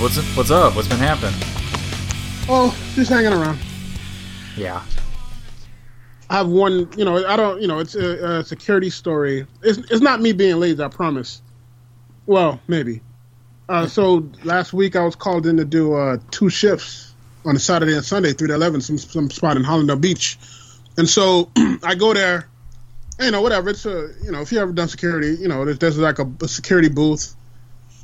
What's what's up? What's been happening? Oh, just hanging around. Yeah. I have one, you know, I don't, you know, it's a, a security story. It's it's not me being lazy, I promise. Well, maybe. Uh, so last week I was called in to do uh, two shifts on a Saturday and Sunday, three to eleven, some some spot in Hallandale Beach, and so I go there. You know, whatever. It's a, you know, if you ever done security, you know, there's, there's like a, a security booth,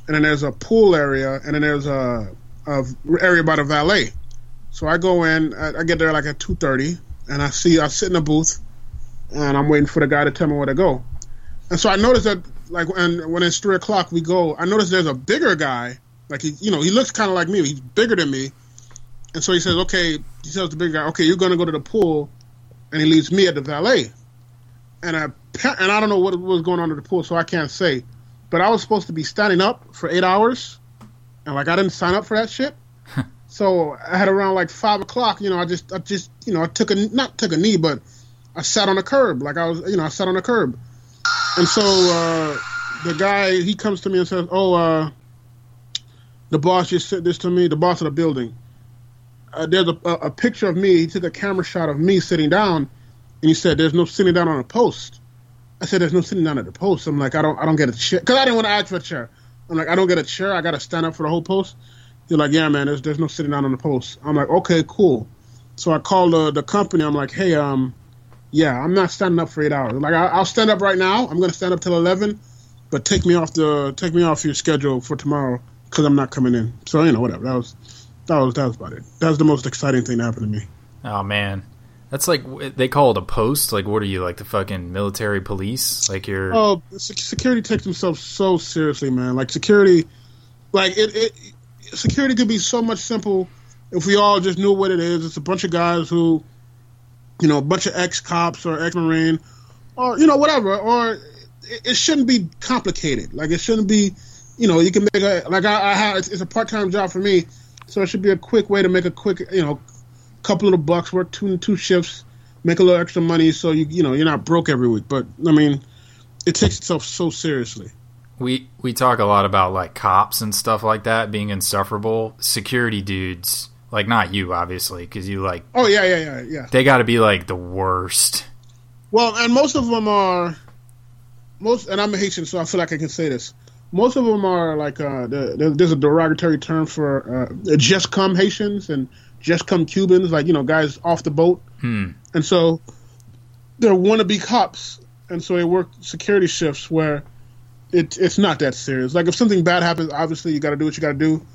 and then there's a pool area, and then there's a, a area by the valet. So I go in, I, I get there like at two thirty, and I see I sit in a booth, and I'm waiting for the guy to tell me where to go. And so I noticed that, like, when when it's three o'clock, we go. I noticed there's a bigger guy, like he, you know, he looks kind of like me. He's bigger than me, and so he says, "Okay," he tells the big guy, "Okay, you're gonna go to the pool," and he leaves me at the valet. And I and I don't know what was going on at the pool, so I can't say. But I was supposed to be standing up for eight hours, and like I didn't sign up for that shit. so I had around like five o'clock. You know, I just I just you know I took a not took a knee, but I sat on a curb like I was you know I sat on a curb. And so uh, the guy he comes to me and says, "Oh, uh, the boss just said this to me. The boss of the building. Uh, there's a, a, a picture of me. He took a camera shot of me sitting down, and he said, "There's no sitting down on a post." I said, "There's no sitting down at the post." I'm like, "I don't, I don't get a chair because I didn't want to ask for a chair." I'm like, "I don't get a chair. I got to stand up for the whole post." He's like, "Yeah, man. There's, there's no sitting down on the post." I'm like, "Okay, cool." So I called the the company. I'm like, "Hey, um." Yeah, I'm not standing up for eight hours. Like I, will stand up right now. I'm to stand up till eleven, but take me off the take me off your schedule for tomorrow because I'm not coming in. So you know, whatever. That was that was that was about it. That was the most exciting thing that happened to me. Oh man, that's like they call it a post. Like, what are you like the fucking military police? Like you're. Oh, security takes themselves so seriously, man. Like security, like it, it. Security could be so much simple if we all just knew what it is. It's a bunch of guys who you know, a bunch of ex cops or ex marine, or you know, whatever. Or it, it, shouldn't be complicated. Like it shouldn't be, you know, you can make a like I, I have. It's, it's a part time job for me, so it should be a quick way to make a quick, you know, couple of bucks, work two two shifts, make a little extra money, so you you know you're not broke every week. But I mean, it takes itself so seriously. We we talk a lot about like cops and stuff like that being insufferable. Security dudes like not you, obviously, because you like. Oh yeah, yeah, yeah, yeah. They got to be like the worst. Well, and most of them are most, and I'm a Haitian, so I feel like I can say this. Most of them are like uh, the, there's a derogatory term for uh, just come Haitians and just come Cubans, like you know, guys off the boat, hmm. and so they're wannabe cops, and so they work security shifts where it, it's not that serious. Like if something bad happens, obviously you got to do what you got to do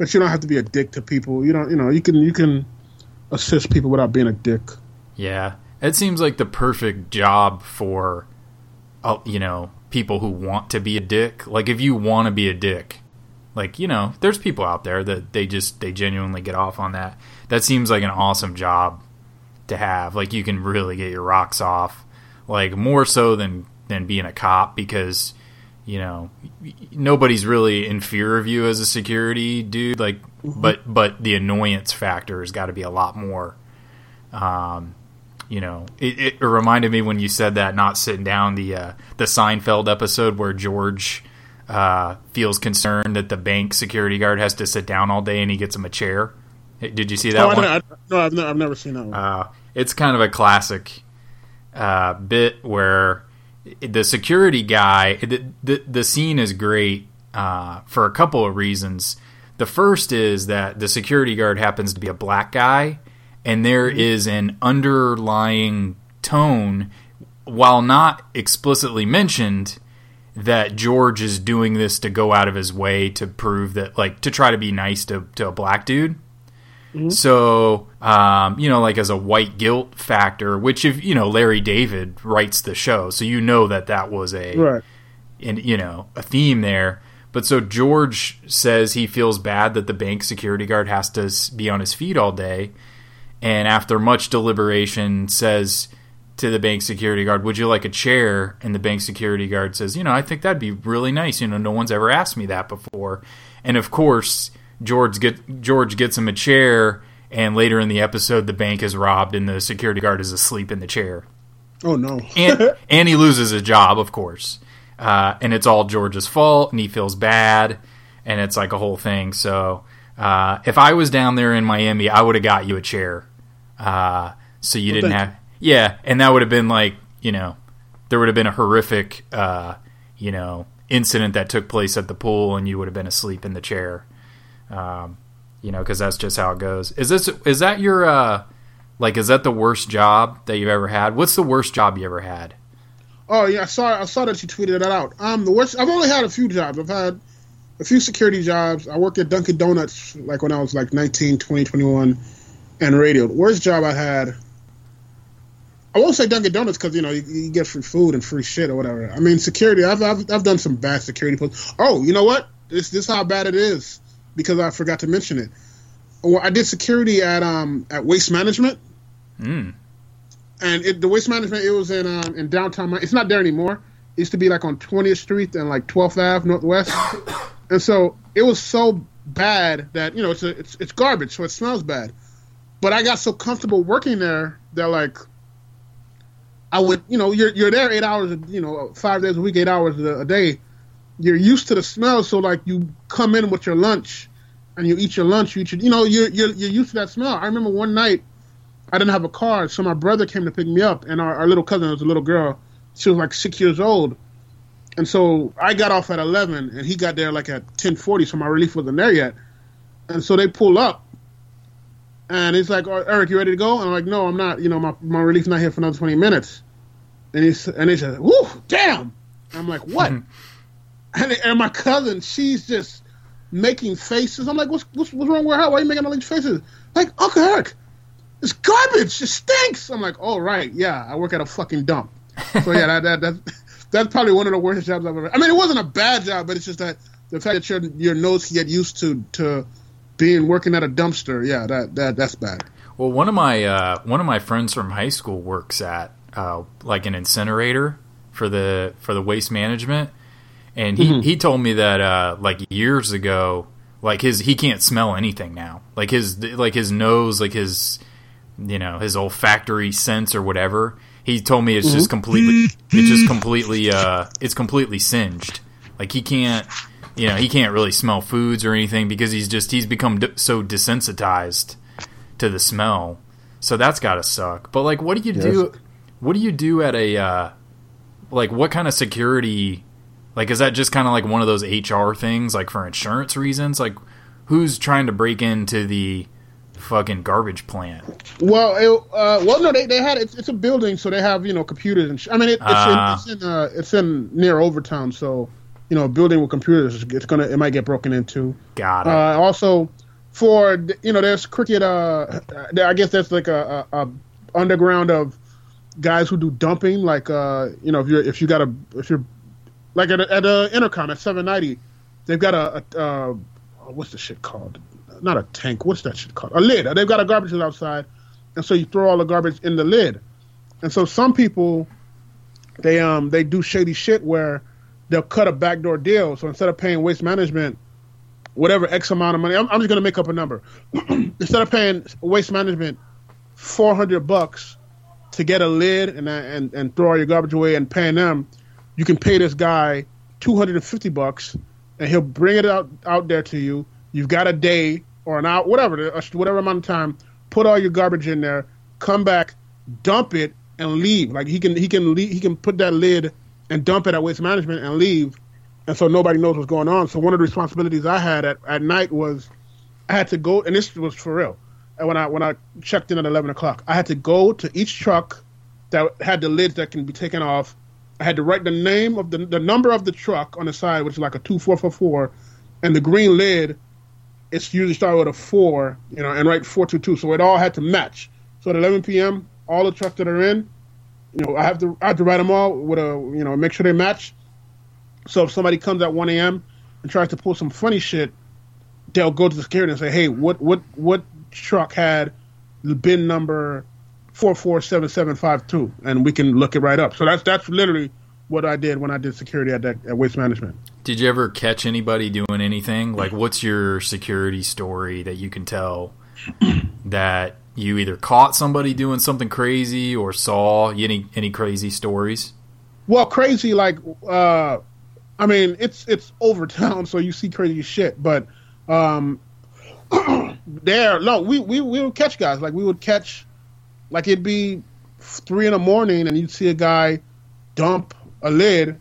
but you don't have to be a dick to people. You don't, you know, you can you can assist people without being a dick. Yeah, it seems like the perfect job for, uh, you know, people who want to be a dick. Like if you want to be a dick, like you know, there's people out there that they just they genuinely get off on that. That seems like an awesome job to have. Like you can really get your rocks off, like more so than than being a cop because you know nobody's really in fear of you as a security dude like mm-hmm. but but the annoyance factor has got to be a lot more um you know it, it, reminded me when you said that not sitting down the uh, the Seinfeld episode where George uh, feels concerned that the bank security guard has to sit down all day and he gets him a chair did you see that oh, one? I, I, no I've, I've never seen that one uh, it's kind of a classic uh, bit where the security guy, the, the, the scene is great uh, for a couple of reasons. The first is that the security guard happens to be a black guy, and there mm-hmm. an underlying tone, while not explicitly mentioned, that George is doing this to go out of his way to prove that, like, to try to be nice to, to a black dude. Mm-hmm. So, um, you know, like as a white guilt factor, which if you know Larry David writes the show, so you know that that was a, right. and you know, a theme there. But so George says he feels bad that the bank security guard has to be on his feet all day, and after much deliberation, says to the bank security guard, "Would you like a chair?" And the bank security guard says, "You know, I think that'd be really nice. You know, no one's ever asked me that before." And of course George get George gets him a chair, and later in the episode, the bank is robbed, and the security guard is asleep in the chair. Oh no! and and he loses his job, of course, uh, and it's all George's fault, and he feels bad. and it's like a whole thing. So uh, if I was down there in Miami, I would have got you a chair, uh, so you well, didn't have yeah, and that would have been like you know there would have been a horrific uh, you know incident that took place at the pool, and you would have been asleep in the chair. Um, you know, because that's just how it goes. Is this is that your uh, like is that the worst job that you've ever had? What's the worst job you ever had? Oh yeah, I saw I saw that you tweeted that out. Um, the worst. I've only had a few jobs. I've had a few security jobs. I worked at Dunkin' Donuts like when I was like 19, 20, 21, and radio. The worst job I had. I won't say Dunkin' Donuts because you know you, you, get free food and free shit or whatever. I mean security. I've, I've I've done some bad security posts. Oh, you know what? This this how bad it is because I forgot to mention it. Well, I did security at um at Waste Management. Mm. And it, the Waste Management it was in um in downtown. It's not there anymore. It used to be like on 20th Street and like 12th Ave Northwest. and so it was so bad that you know it's a, it's it's garbage, so it smells bad. But I got so comfortable working there that like I would you know you're you're there eight hours you know five days a week eight hours a, a day you're used to the smell, so like you come in with your lunch and you eat your lunch, you eat your, you know, you're, you're, you're used to that smell. I remember one night I didn't have a car, so my brother came to pick me up, and our, our little cousin was a little girl. She was like six years old, and so I got off at eleven, and he got there like at ten forty, so my relief wasn't there yet. And so they pull up, and he's like, oh, "Eric, you ready to go?" And I'm like, "No, I'm not. You know, my my relief's not here for another twenty minutes." And he's and he said, "Whoo, damn!" I'm like, "What?" and, and my cousin, she's just making faces. I'm like, what's what's, what's wrong with her? Why are you making all these faces? Like, Uncle Eric, it's garbage. It stinks. I'm like, oh right, yeah, I work at a fucking dump. So yeah, that, that, that that's probably one of the worst jobs I've ever. I mean, it wasn't a bad job, but it's just that the fact that your your nose get used to to being working at a dumpster. Yeah, that that that's bad. Well, one of my uh, one of my friends from high school works at uh, like an incinerator for the for the waste management and he, mm-hmm. he told me that uh, like years ago like his he can't smell anything now like his like his nose like his you know his olfactory sense or whatever he told me it's mm-hmm. just completely it's just completely uh it's completely singed like he can't you know he can't really smell foods or anything because he's just he's become d- so desensitized to the smell so that's gotta suck but like what do you yes. do what do you do at a uh like what kind of security like, is that just kind of like one of those HR things, like for insurance reasons? Like, who's trying to break into the fucking garbage plant? Well, it, uh, well, no, they, they had it's, it's a building, so they have you know computers and sh- I mean it, it's, uh, in, it's in uh, it's in near Overtown, so you know building with computers, it's gonna it might get broken into. Got it. Uh, also, for you know, there's cricket. Uh, I guess that's like a, a, a underground of guys who do dumping. Like uh, you know, if you're if you got a if you're like at a, at a intercom at 790, they've got a, a uh, what's the shit called? Not a tank. What's that shit called? A lid. They've got a garbage lid outside, and so you throw all the garbage in the lid. And so some people, they um they do shady shit where they'll cut a backdoor deal. So instead of paying waste management, whatever X amount of money, I'm, I'm just gonna make up a number. instead of paying waste management 400 bucks to get a lid and and and throw all your garbage away and paying them you can pay this guy 250 bucks and he'll bring it out out there to you. You've got a day or an hour, whatever, whatever amount of time. Put all your garbage in there, come back, dump it, and leave. Like he can he can leave, he can put that lid and dump it at waste management and leave, and so nobody knows what's going on. So one of the responsibilities I had at, at night was I had to go, and this was for real. And when I when I checked in at 11 o'clock, I had to go to each truck that had the lids that can be taken off I had to write the name of the the number of the truck on the side, which is like a two four four four, and the green lid. It's usually started with a four, you know, and write four two two. So it all had to match. So at 11 p.m., all the trucks that are in, you know, I have to I have to write them all with a you know make sure they match. So if somebody comes at 1 a.m. and tries to pull some funny shit, they'll go to the security and say, "Hey, what what what truck had the bin number four four seven seven five two, and we can look it right up. So that's that's literally what I did when I did security at that at Waste Management. Did you ever catch anybody doing anything? Like, what's your security story that you can tell that you either caught somebody doing something crazy or saw any any crazy stories? Well, crazy like uh, I mean, it's it's Overtown, so you see crazy shit. But um, there, no, we, we we would catch guys like we would catch, like it'd be three in the morning, and you'd see a guy dump a lid,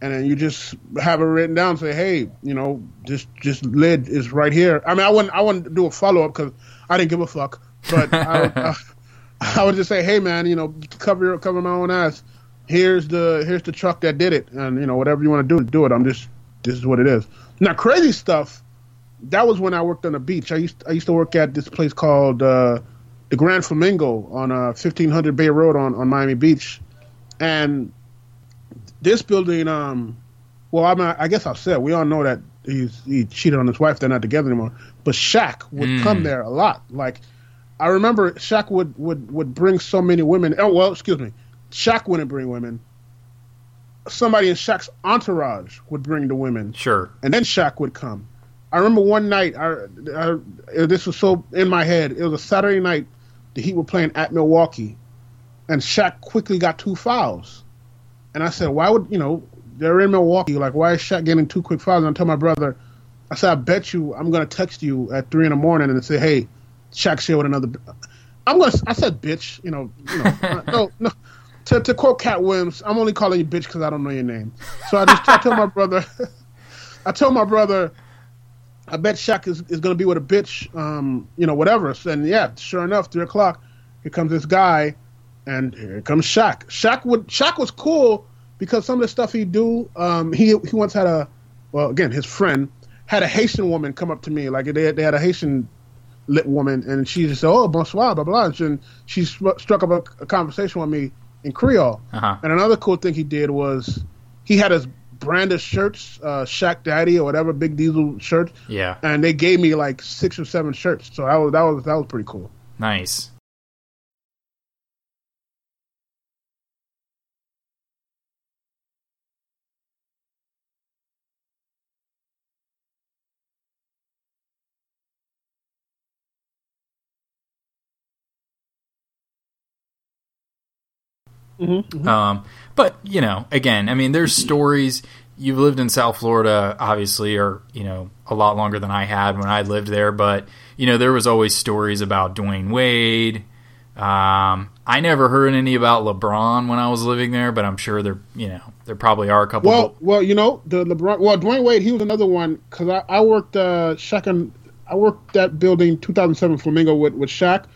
and then you just have it written down. Say, hey, you know, this this lid is right here. I mean, I wouldn't I wouldn't do a follow up because I didn't give a fuck. But I, would, uh, I would just say, hey, man, you know, cover your, cover my own ass here's the here's the truck that did it, and you know whatever you want to do, do it. I'm just this is what it is. Now crazy stuff. That was when I worked on the beach. I used I used to work at this place called uh, the Grand Flamingo on uh, 1500 Bay Road on, on Miami Beach, and this building. Um, well, I mean, I guess I've said we all know that he's he cheated on his wife. They're not together anymore. But Shaq would mm. come there a lot. Like I remember, Shaq would would would bring so many women. Oh well, excuse me. Shaq wouldn't bring women. Somebody in Shaq's entourage would bring the women. Sure. And then Shaq would come. I remember one night, I, I, this was so in my head. It was a Saturday night. The Heat were playing at Milwaukee, and Shaq quickly got two fouls. And I said, "Why would you know they're in Milwaukee? Like, why is Shaq getting two quick fouls?" And I told my brother, "I said, I bet you I'm gonna text you at three in the morning and say, hey, Shaq's here with another." I'm gonna. I said, "Bitch," you know. You know no, no to, to quote Katt Williams, I'm only calling you bitch because I don't know your name. So I just I told my brother, I told my brother, I bet Shaq is, is going to be with a bitch, um, you know, whatever. And yeah, sure enough, three o'clock, here comes this guy, and here comes Shaq. Shaq would Shaq was cool because some of the stuff he do, um, he he once had a, well, again, his friend had a Haitian woman come up to me, like they they had a Haitian lit woman, and she just said, "Oh, bonsoir, blah blah," and she struck up a, a conversation with me in Creole. Uh-huh. And another cool thing he did was he had his brand of shirts, uh, Shaq Daddy or whatever Big Diesel shirts. Yeah. And they gave me like six or seven shirts. So that was that was that was pretty cool. Nice. Mm-hmm, mm-hmm. Um, but you know, again, I mean, there's stories. You've lived in South Florida, obviously, or you know, a lot longer than I had when I lived there. But you know, there was always stories about Dwyane Wade. Um, I never heard any about LeBron when I was living there, but I'm sure there, you know, there probably are a couple. Well, well, you know, the LeBron. Well, Dwyane Wade, he was another one because I, I worked uh, Shaq I worked that building 2007 Flamingo with with Shaq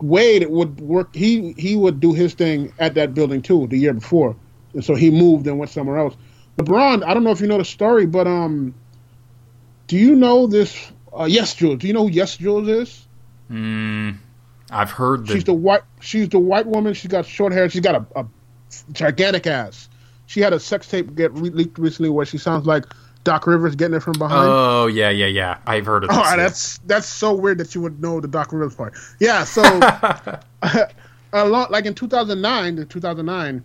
Wade would work. He he would do his thing at that building too the year before, and so he moved and went somewhere else. LeBron, I don't know if you know the story, but um, do you know this? Uh, yes, Jules. Do you know who YesJulz is? Hmm. I've heard. The... She's the white. She's the white woman. She's got short hair. She's got a, a gigantic ass. She had a sex tape get leaked recently where she sounds like Doc Rivers getting it from behind. Oh yeah, yeah, yeah. I've heard of. This, oh, that's that's so weird that you would know the Doc Rivers part. Yeah, so a lot like in 2009, the 2009.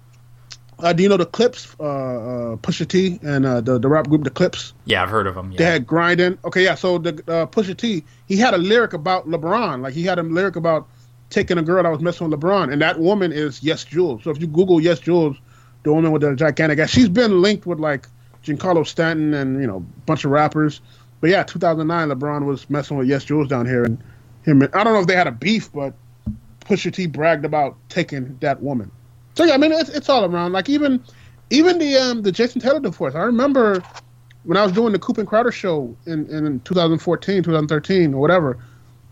Uh, do you know the Clipse? uh, uh, Pusha T, and uh, the the rap group the Clipse. Yeah, I've heard of them. Yeah. They had grinding. Okay, yeah. So the uh, Pusha T, he had a lyric about LeBron. Like he had a lyric about taking a girl that was messing with LeBron, and that woman is YesJulz. So if you Google YesJulz, the woman with the gigantic ass, she's been linked with like Giancarlo Stanton and you know a bunch of rappers. But yeah, 2009, LeBron was messing with YesJulz down here, and him. And, I don't know if they had a beef, but Pusha T bragged about taking that woman. So yeah, I mean it's it's all around. Like even even the um the Jason Taylor divorce. I remember when I was doing the Coop and Crowder show in in 2014, 2013, or whatever.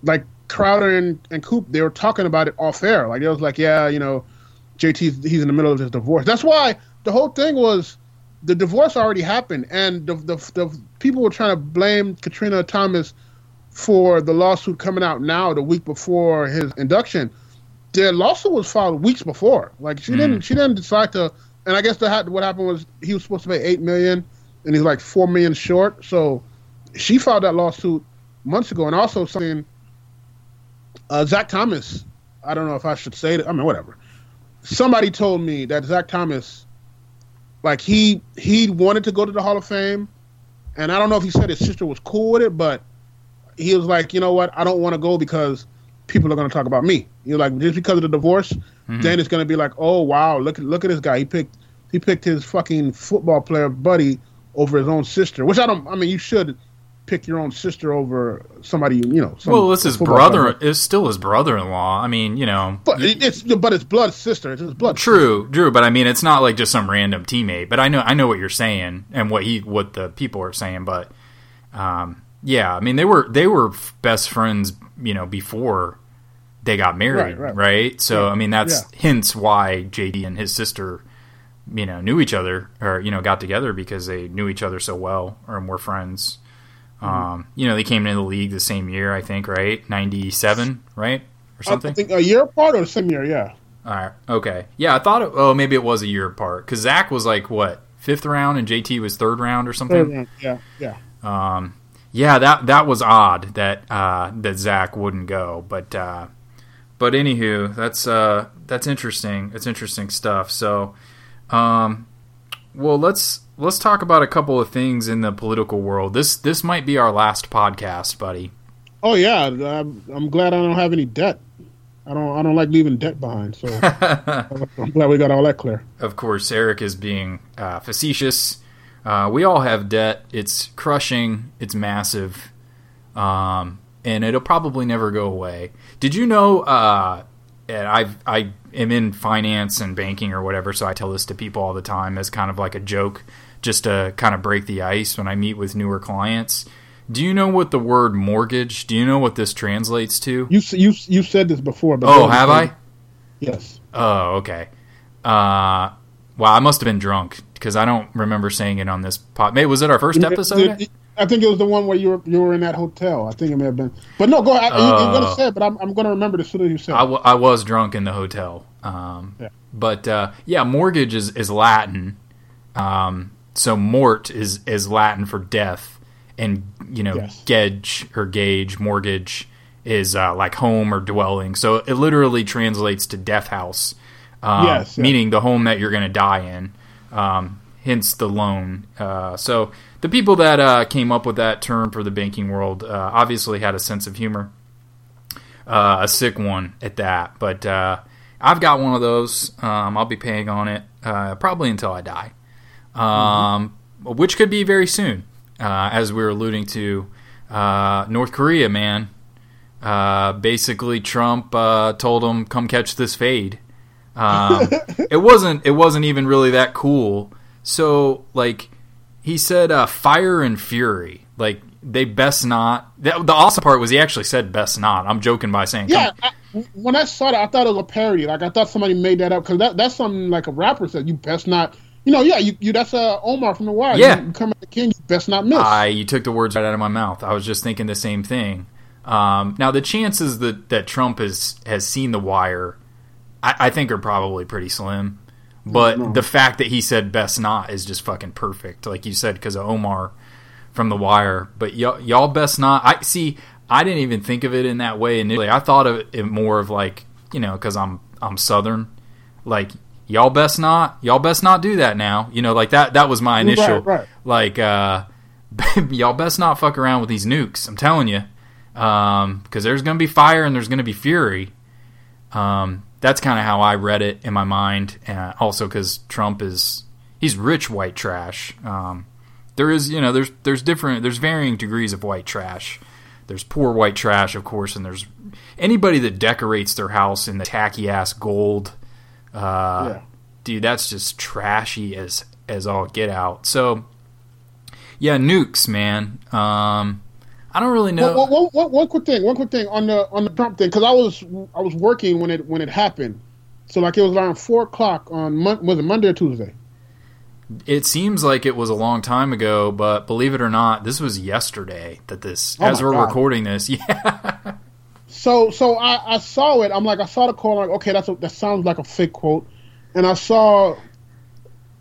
Like Crowder and, and Coop, they were talking about it off air. Like it was like, yeah, you know, JT he's in the middle of his divorce. That's why the whole thing was the divorce already happened, and the, the, the people were trying to blame Katrina Thomas for the lawsuit coming out now, the week before his induction. The lawsuit was filed weeks before. Like she mm. didn't, she didn't decide to. And I guess the, what happened was he was supposed to pay eight million, and he's like four million short. So she filed that lawsuit months ago, and also something. Uh, Zach Thomas, I don't know if I should say it. I mean, whatever. Somebody told me that Zach Thomas like he he wanted to go to the Hall of Fame, and I don't know if he said his sister was cool with it, but he was like, you know what, I don't want to go because people are going to talk about me. You're like just because of the divorce, mm-hmm. then it's going to be like, oh wow, look at look at this guy. He picked he picked his fucking football player buddy over his own sister, which I don't. I mean, you should pick your own sister over somebody you know. Some, well, it's his brother. Player. It's still his brother-in-law. I mean, you know, but it's but it's blood sister. It's his blood. True, sister. true. But I mean, it's not like just some random teammate. But I know, I know what you're saying and what he, what the people are saying. But um, yeah, I mean, they were they were best friends, you know, before they got married, right? right. right? So yeah. I mean, that's yeah. hints why JD and his sister you know knew each other or you know got together because they knew each other so well or were friends um, you know, they came into the league the same year, I think, right? Ninety seven, right, or something. I think a year apart or the same year, yeah. All right, okay, yeah. I thought, it, oh, maybe it was a year apart because Zach was like what fifth round and JT was third round or something. Round, yeah, yeah. Um, yeah, that that was odd that uh, that Zach wouldn't go, but uh, but anywho, that's uh, that's interesting. It's interesting stuff. So, um, well, let's let's talk about a couple of things in the political world. This this might be our last podcast, buddy. Oh yeah, I'm, I'm glad I don't have any debt. I don't I don't like leaving debt behind. So I'm glad we got all that clear. Of course, Eric is being uh, facetious. Uh, we all have debt. It's crushing. It's massive, um, and it'll probably never go away. Did you know? Uh, and I've I am in finance and banking or whatever, so I tell this to people all the time as kind of like a joke, just to kind of break the ice when I meet with newer clients. Do you know what the word mortgage? Do you know what this translates to? You you you said this before, but oh, have I? Yes. Oh, okay. Uh, well, I must have been drunk because I don't remember saying it on this pod. Maybe was it our first episode? I think it was the one where you were you were in that hotel. I think it may have been. But no, go ahead. Uh, you're gonna say it, but I'm, I'm gonna remember it as soon as you say it. I, w- I was drunk in the hotel. Um, yeah. But uh, yeah, mortgage is is Latin. Um, so mort is is Latin for death, and you know yes. gauge or gauge mortgage is uh, like home or dwelling. So it literally translates to death house. Um, yes, yeah. meaning the home that you're going to die in. Um, hence the loan. Uh, so the people that uh, came up with that term for the banking world uh, obviously had a sense of humor, uh, a sick one at that. But uh, I've got one of those. Um, I'll be paying on it uh, probably until I die, um, mm-hmm. which could be very soon, as we were alluding to. North Korea, man. basically, Trump told him, "Come catch this fade." Um, it wasn't. It wasn't even really that cool. So, like, he said uh, fire and fury. Like they best not. The, the, awesome part was he actually said best not. I'm joking by saying yeah. I, when I saw that, I thought it was a parody. Like I thought somebody made that up because that, that's something like a rapper said. You best not. You know, yeah, you, you that's uh, Omar from the Wire. Yeah, you, come at the king. You best not miss. I you took the words right out of my mouth. I was just thinking the same thing. Um, now the chances that that Trump has has seen the Wire, I, I think are probably pretty slim. But no. the fact that he said best not is just fucking perfect, like you said, because of Omar from The Wire. But y- y'all best not. I see. I didn't even think of it in that way initially. I thought of it more of like you know because I'm I'm Southern, like y'all best not y'all best not do that now. You know, like that that was my initial right, right. like uh, y'all best not fuck around with these nukes. I'm telling you, um because there's gonna be fire and there's gonna be fury. Um, that's kind of how I read it in my mind. Uh, also, because Trump is he's rich white trash. Um, there is you know there's there's different there's varying degrees of white trash. There's poor white trash, of course, and there's anybody that decorates their house in the tacky ass gold. Uh, yeah. Dude, that's just trashy as as all get out. So, yeah, nukes, man. Um, I don't really know. One, one, one, one quick thing, one quick thing on the on the Trump thing, because I was I was working when it when it happened, so like it was around four o'clock on Mon- was it Monday or Tuesday? It seems like it was a long time ago, but believe it or not, this was yesterday that this oh as we're God. recording this. Yeah. So so I, I saw it. I'm like I saw the call. I'm like okay, that's a, that sounds like a fake quote, and I saw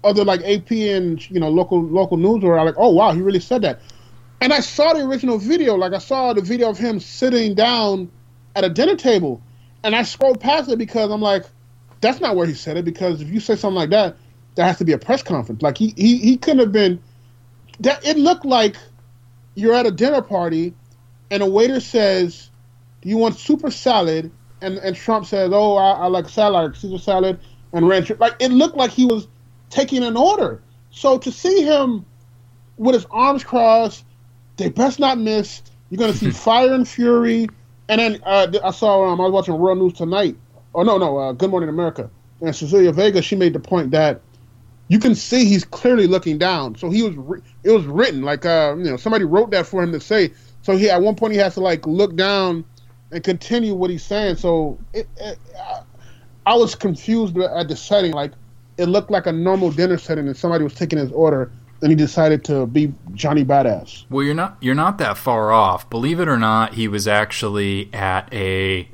other like AP and you know local local news were I'm like, oh wow, he really said that. And I saw the original video, like I saw the video of him sitting down at a dinner table, and I scrolled past it because I'm like, that's not where he said it. Because if you say something like that, there has to be a press conference. Like he he, he couldn't have been. That it looked like you're at a dinner party, and a waiter says, "Do you want super salad?" And and Trump says, "Oh, I, I like salad, Caesar salad and ranch." Like it looked like he was taking an order. So to see him with his arms crossed. They best not miss. You're gonna see fire and fury. And then uh, I saw um, I was watching World News tonight. Oh no, no, uh, Good Morning America. And Cecilia Vega, she made the point that you can see he's clearly looking down. So he was, it was written like, uh, you know, somebody wrote that for him to say. So he at one point he has to like look down and continue what he's saying. So it, it, I was confused at the setting. Like it looked like a normal dinner setting, and somebody was taking his order, and he decided to be Johnny Badass. Well, you're not you're not that far off. Believe it or not, he was actually at a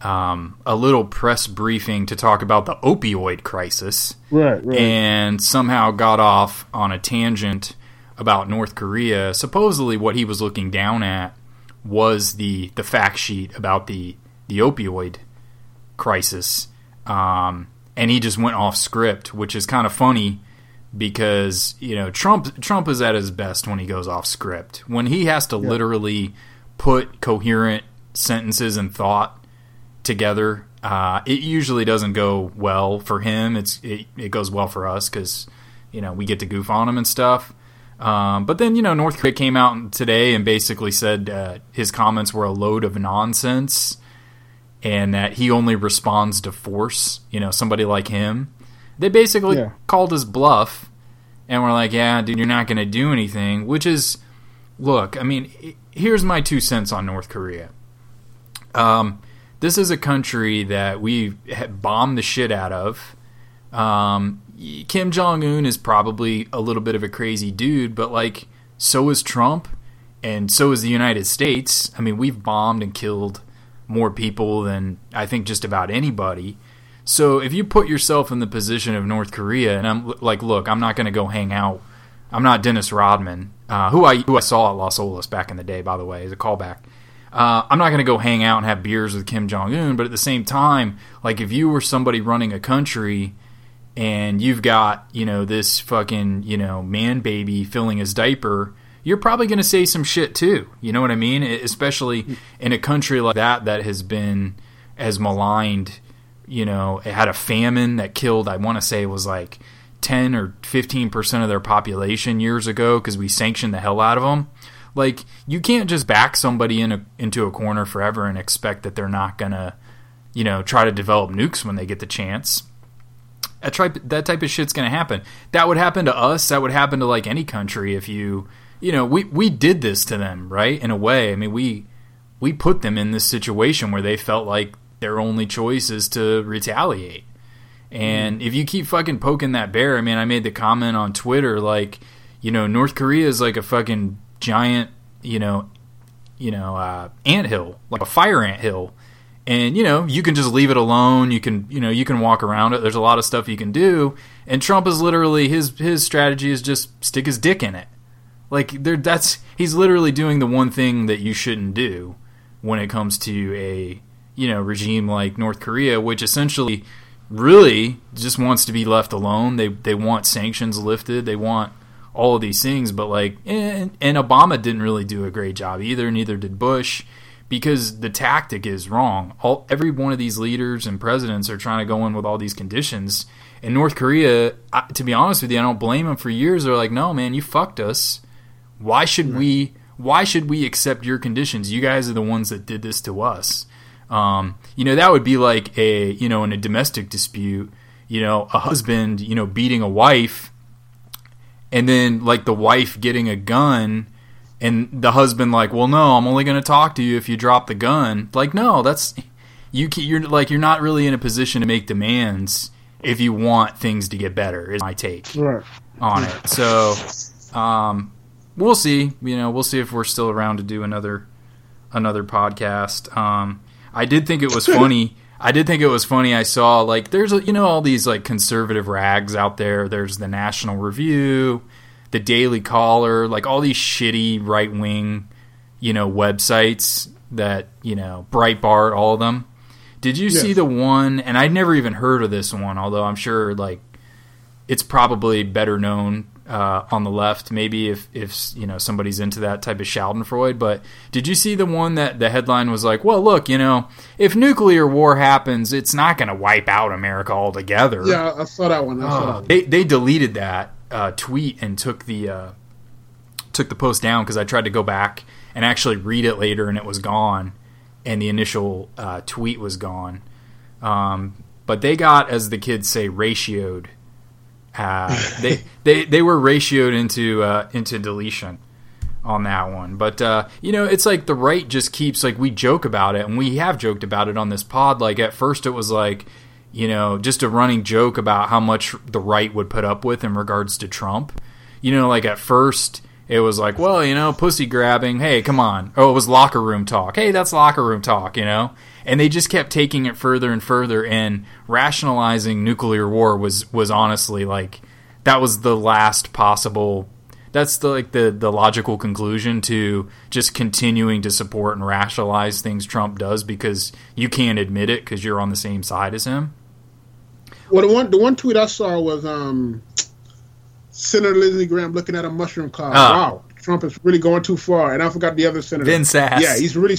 um, a little press briefing to talk about the opioid crisis, right, right, and somehow got off on a tangent about North Korea. Supposedly, what he was looking down at was the the fact sheet about the the opioid crisis, um, and he just went off script, which is kind of funny because you know Trump Trump is at his best when he goes off script. When he has to yeah. literally put coherent sentences and thought together, uh, it usually doesn't go well for him. It's it, it goes well for us because you know we get to goof on him and stuff. Um, but then you know North Korea came out today and basically said uh, his comments were a load of nonsense, and that he only responds to force. You know somebody like him. They basically yeah. called his bluff, and we're like, yeah, dude, you're not going to do anything. Which is, look, I mean, here's my two cents on North Korea. Um, this is a country that we bombed the shit out of. Um, Kim Jong Un is probably a little bit of a crazy dude, but like so is Trump, and so is the United States. I mean, we've bombed and killed more people than I think just about anybody. So if you put yourself in the position of North Korea, and I'm like, look, I'm not going to go hang out. I'm not Dennis Rodman, uh, who I who I saw at Las Olas back in the day, by the way, as a callback. Uh, I'm not going to go hang out and have beers with Kim Jong Un, but at the same time, like if you were somebody running a country and you've got you know this fucking you know man baby filling his diaper, you're probably going to say some shit too. You know what I mean? Especially in a country like that that has been as maligned. You know, it had a famine that killed. I want to say it was like 10 or 15 percent of their population years ago because we sanctioned the hell out of them like you can't just back somebody in a, into a corner forever and expect that they're not gonna, you know, try to develop nukes when they get the chance. That type that type of shit's gonna happen. That would happen to us. That would happen to like any country if you, you know, we we did this to them, right? In a way, I mean, we we put them in this situation where they felt like their only choice is to retaliate. And if you keep fucking poking that bear, I mean, I made the comment on Twitter like, you know, North Korea is like a fucking giant, you know, you know, uh, ant hill, like a fire ant hill. And you know, you can just leave it alone. You can, you know, you can walk around it. There's a lot of stuff you can do. And Trump is literally his his strategy is just stick his dick in it. Like there, that's he's literally doing the one thing that you shouldn't do when it comes to a you know regime like North Korea, which essentially really just wants to be left alone. They they want sanctions lifted. They want all of these things, but like, and, and Obama didn't really do a great job either. Neither did Bush, because the tactic is wrong. All every one of these leaders and presidents are trying to go in with all these conditions. In North Korea, I, to be honest with you, I don't blame them for years. They're like, no, man, you fucked us. Why should right. we? Why should we accept your conditions? You guys are the ones that did this to us. Um, you know, that would be like a, you know, in a domestic dispute, you know, a husband, you know, beating a wife and then like the wife getting a gun and the husband like well no i'm only going to talk to you if you drop the gun like no that's you you're like you're not really in a position to make demands if you want things to get better is my take right. on it so um we'll see you know we'll see if we're still around to do another another podcast um i did think it was funny I did think it was funny. I saw like there's you know all these like conservative rags out there. There's the National Review, the Daily Caller, like all these shitty right wing, you know, websites that you know Breitbart, all of them. Did you yes. see the one? And I'd never even heard of this one, although I'm sure like it's probably better known uh, on the left, maybe if if you know somebody's into that type of Schadenfreude. But did you see the one that the headline was like, "Well, look, you know, if nuclear war happens, it's not going to wipe out America altogether." Yeah, I saw that one. I saw uh, They they deleted that uh, tweet and took the uh, took the post down because I tried to go back and actually read it later, and it was gone, and the initial uh, tweet was gone. Um, but they got, as the kids say, ratioed. Uh, they they they were ratioed into uh, into deletion on that one. But uh, you know, it's like the right just keeps like we joke about it, and we have joked about it on this pod. Like at first, it was like you know just a running joke about how much the right would put up with in regards to Trump. You know, like at first. It was like, well, you know, pussy grabbing. Hey, come on. Oh, it was locker room talk. Hey, that's locker room talk, you know? And they just kept taking it further and further and rationalizing nuclear war was was honestly like that was the last possible that's the like the the logical conclusion to just continuing to support and rationalize things Trump does because you can't admit it because you're on the same side as him. Well, the one the one tweet I saw was um, Senator Lindsey Graham looking at a mushroom cloud. Ah. Wow, Trump is really going too far. And I forgot the other senator. Ben Sasse. Yeah, he's really.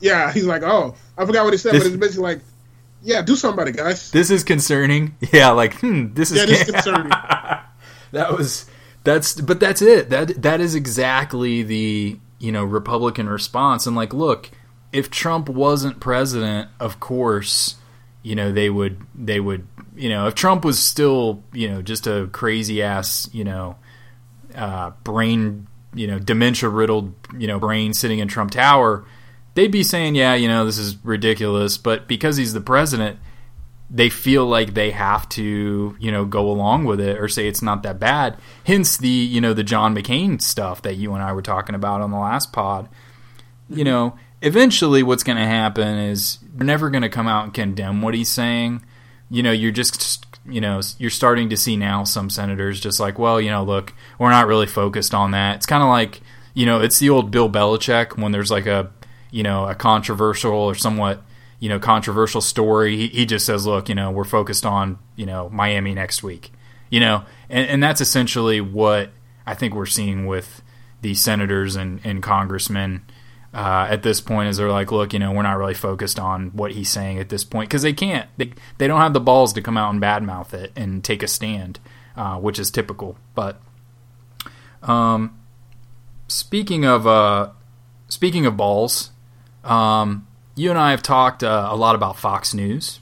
Yeah, he's like, oh, I forgot what he said, This- but it's basically like, yeah, do something about it, guys. This is concerning. Yeah, like hmm, this is Yeah, this is concerning. that was that's but that's it that that is exactly the you know republican response and like look if trump wasn't president of course you know they would they would you know if trump was still you know just a crazy ass you know uh, brain you know dementia riddled you know brain sitting in trump tower they'd be saying yeah you know this is ridiculous but because he's the president they feel like they have to, you know, go along with it or say it's not that bad. Hence the, you know, the John McCain stuff that you and I were talking about on the last pod. You know, eventually what's going to happen is they're never going to come out and condemn what he's saying. You know, you're just, you know, you're starting to see now some senators just like, well, you know, look, we're not really focused on that. It's kind of like, you know, it's the old Bill Belichick when there's like a, you know, a controversial or somewhat you know controversial story he, he just says look you know we're focused on you know miami next week you know and, and that's essentially what i think we're seeing with the senators and, and congressmen uh, at this point is they're like look you know we're not really focused on what he's saying at this point because they can't they, they don't have the balls to come out and badmouth it and take a stand uh, which is typical but um, speaking of uh, speaking of balls um, you and I have talked uh, a lot about Fox News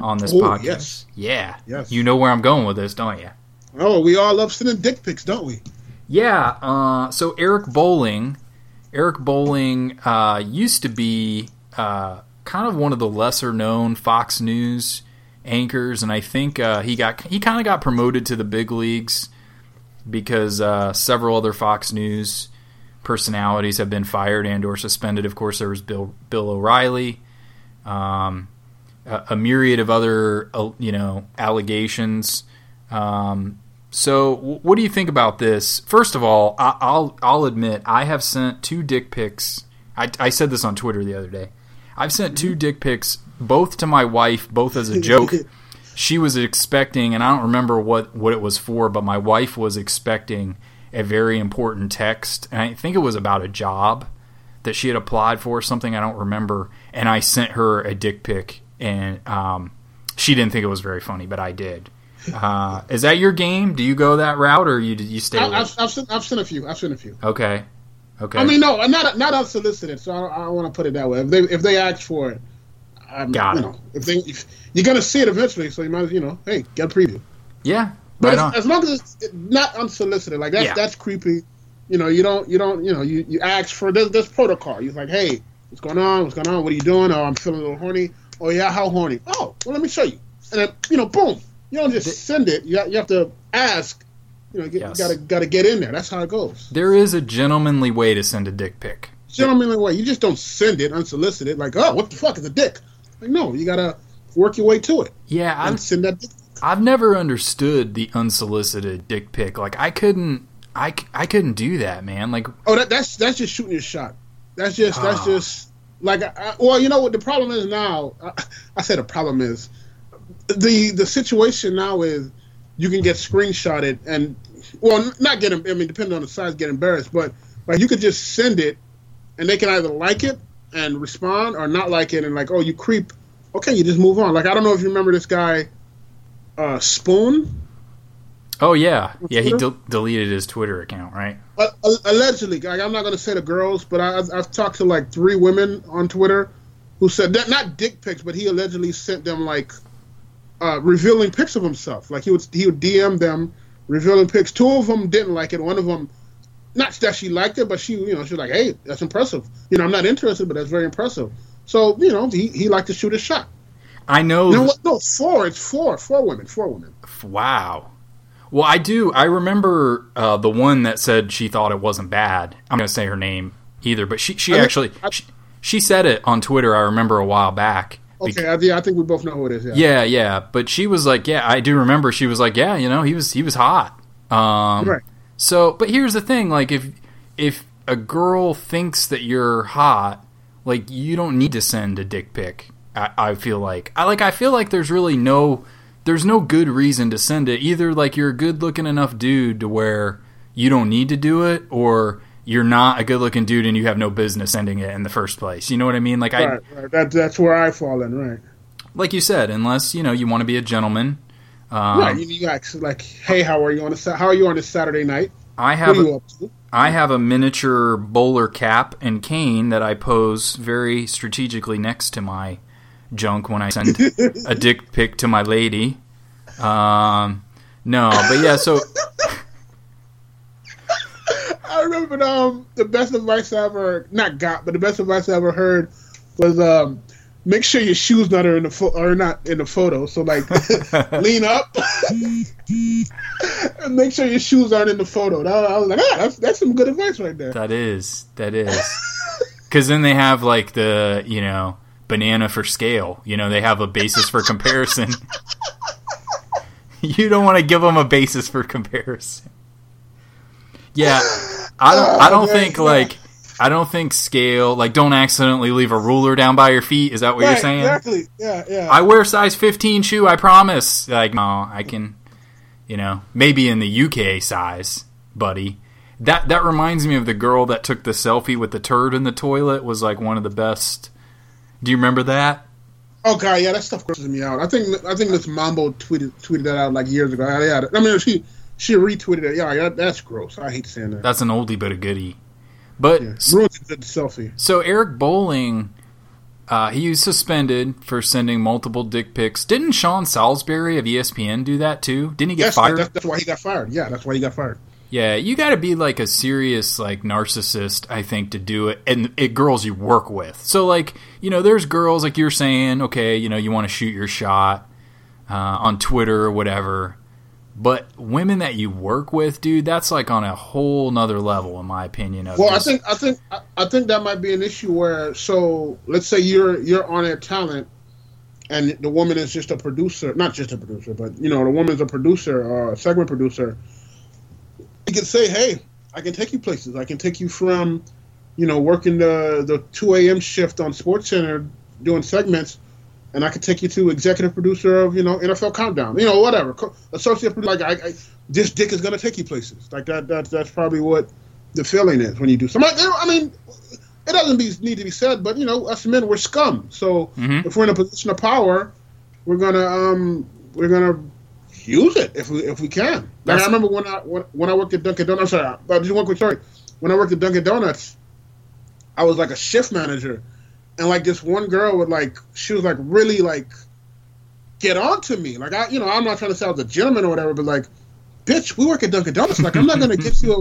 on this Oh, podcast. yes. Yeah. Yes. You know where I'm going with this, don't you? Oh, we all love sending dick pics, don't we? Yeah. Uh, so Eric Bolling, Eric Bolling uh, used to be uh, kind of one of the lesser known Fox News anchors, and I think uh, he got he kind of got promoted to the big leagues because uh, several other Fox News personalities have been fired and or suspended. Of course, there was Bill Bill O'Reilly, um, a, a myriad of other uh, you know allegations. Um, so, what do you think about this? First of all, I, I'll I'll admit I have sent two dick pics. I, I said this on Twitter the other day. I've sent two dick pics, both to my wife, both as a joke. she was expecting, and I don't remember what what it was for, but my wife was expecting a very important text, and I think it was about a job that she had applied for, something I don't remember, and I sent her a dick pic, and um, she didn't think it was very funny, but I did. Uh, is that your game? Do you go that route, or you you stay? I, I've, I've, sent a few. I've sent a few. Okay, okay. I mean, no, not not unsolicited. So I don't, I don't want to put it that way. If they if they ask for it, I'm, Got you it. know, if they if, you're gonna see it eventually, so you might as you know, hey, get a preview. yeah, But right as, as long as it's not unsolicited, like that's Yeah. that's creepy. You know, you don't you don't you know you, you ask for this there's protocol. You're like, hey, what's going on? What's going on? What are you doing? Oh, I'm feeling a little horny. Oh yeah, how horny? Oh, well, let me show you. And then you know, boom. You don't just send it. You, you have to ask. You know, get, Yes. you gotta gotta get in there. That's how it goes. There is a gentlemanly way to send a dick pic. Gentlemanly way. You just don't send it unsolicited. Like, oh, what the fuck is a dick? Like, no, you gotta work your way to it Yeah, I've send that. Dick. I've never understood the unsolicited dick pic. Like I couldn't, I, I couldn't do that, man. Like Oh, that, that's that's just shooting your shot. That's just that's Ah. just like I, I- well, you know what the problem is now. I, I said the problem is the the situation now is you can get screenshotted and well, not get. I mean, depending on the size, get embarrassed, but like you could just send it and they can either like it and respond or not like it and like, oh, you creep. Okay, you just move on. Like I don't know if you remember this guy, uh, Spoon. Oh yeah, yeah. He del- deleted his Twitter account, right? Uh, allegedly, like, I'm not going to say the girls, but I, I've, I've talked to like three women on Twitter who said that not dick pics, but he allegedly sent them like uh, revealing pics of himself. Like he would he would DM them revealing pics. Two of them didn't like it. One of them, not that she liked it, but she you know she was like, hey, that's impressive. You know, I'm not interested, but that's very impressive. So you know, he he liked to shoot a shot. I know. What? No, four. It's four. Four women. Four women. Wow. Well, I do. I remember uh, the one that said she thought it wasn't bad. I'm going to say her name either, but she she I- actually I- she, she said it on Twitter. I remember a while back. Okay, I, yeah, I think we both know who it is. Yeah. Yeah, yeah. But she was like, yeah, I do remember. She was like, yeah, you know, he was he was hot. Um, Right. So, but here's the thing: like, if if a girl thinks that you're hot, like, you don't need to send a dick pic. I, I feel like I like I feel like there's really no there's no good reason to send it. Either like you're a good looking enough dude to where you don't need to do it, or you're not a good looking dude and you have no business sending it in the first place. You know what I mean? Like I Right, right. That, that's where I fall in, right? like you said, unless you know you want to be a gentleman. Um, right. You, you ask like, hey, how are you on a how are you on this Saturday night? I have a, you up to? I have a miniature bowler cap and cane that I pose very strategically next to my junk when I send a dick pic to my lady. Um, no, but yeah, so I remember um the best advice I ever not got, but the best advice I ever heard was um make sure your shoes not are in the fo- are not in the photo. So like lean up and make sure your shoes aren't in the photo. That- I was like, ah, that's that's some good advice right there. that is that is because then they have like the you know banana for scale. You know they have a basis for comparison. you don't want to give them a basis for comparison. Yeah, I don't. I don't think like. I don't think scale like don't accidentally leave a ruler down by your feet. Is that what right, you're saying? exactly. Yeah, yeah. I wear size 15 shoe. I promise. Like no, I can. You know, maybe in the UK size, buddy. That that reminds me of the girl that took the selfie with the turd in the toilet. Was like one of the best. Do you remember that? oh god, yeah, that stuff grosses me out. I think I think this Mambo tweeted tweeted that out like years ago. Yeah, I mean she she retweeted it. Yeah, that's gross. I hate saying that. That's an oldie but a goodie. But yeah. Ruins a good selfie. So Eric Bolling, uh, he was suspended for sending multiple dick pics. Didn't Sean Salisbury of ESPN do that too? Didn't he get Yes, fired? that's, that's why he got fired. Yeah, that's why he got fired. yeah, you got to be like a serious like narcissist, I think, to do it. And it girls you work with. So like you know, there's girls like you're saying, okay, you know, you want to shoot your shot uh, on Twitter or whatever. But women that you work with, dude, that's like on a whole nother level, in my opinion. Of Well, I think I think I- think that might be an issue where so let's say you're you're on air talent, and the woman is just a producer, not just a producer, but you know the woman's a producer or a segment producer. You can say, "Hey, I can take you places. I can take you from, you know, working the the two a.m. shift on Sports Center doing segments." And I could take you to executive producer of you know NFL Countdown, you know whatever, associate producer. Like I, I, this dick is gonna take you places. Like that. That that's probably what the feeling is when you do something. I mean, it doesn't be, need to be said, but you know, us men we're scum. So Mhm. if we're in a position of power, we're gonna um we're gonna use it if we if we can. Like That's- I remember when I when, when I worked at Dunkin' Donuts. Sorry, but just one quick story. When I worked at Dunkin' Donuts, I was like a shift manager, and like this one girl would like she was like really like get on to me. Like I you know I'm not trying to I was a gentleman or whatever, but like bitch, we work at Dunkin' Donuts. Like I'm not gonna get you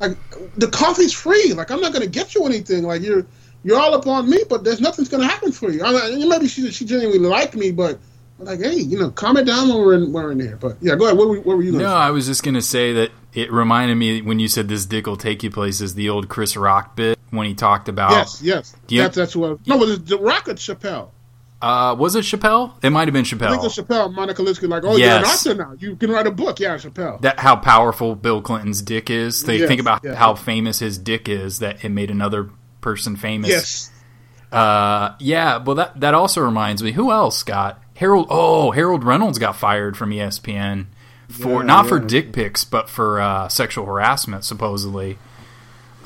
a like the coffee's free. Like I'm not gonna get you anything. Like you're you're all up on me, but there's nothing's gonna happen for you. I maybe she she genuinely liked me, but like, hey, you know, calm it down when we're in, when we're in there. But yeah, go ahead. What were, what were you? No? I was just gonna say that it reminded me when you said this dick will take you places. The old Chris Rock bit when he talked about. Yes, yes. You- that's that's what. No, but it's the Rocket Chappelle. Uh, was it Chappelle? It might have been Chappelle. I think Chappelle. it's Chappelle. Monica Lewinsky like, oh, Yes. you're an author now. You can write a book. Yeah, Chappelle. that how powerful Bill Clinton's dick is. They Yes, think about yes. how famous his dick is that it made another person famous. yes. Uh, yeah. Well, that that also reminds me. Who else got Harold? Oh, Harold Reynolds got fired from ESPN for Yeah, not for dick pics, but for uh, sexual harassment, supposedly.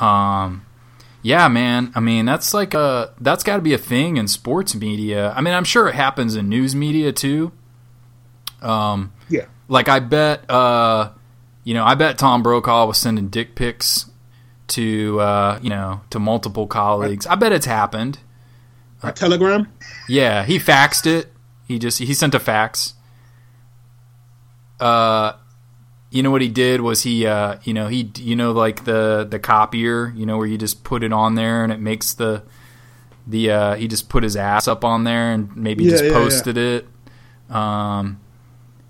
Um, yeah, man. I mean, that's like a that's got to be a thing in sports media. I mean, I'm sure it happens in news media too. Um, Yeah. like I bet uh you know, I bet Tom Brokaw was sending dick pics to uh, you know to multiple colleagues. I bet it's happened. A telegram. Yeah, he faxed it. He just he sent a fax. Uh, you know what he did was he uh, you know he you know like the the copier you know where you just put it on there and it makes the the uh, he just put his ass up on there and maybe Yeah, just yeah, yeah. posted it. Um,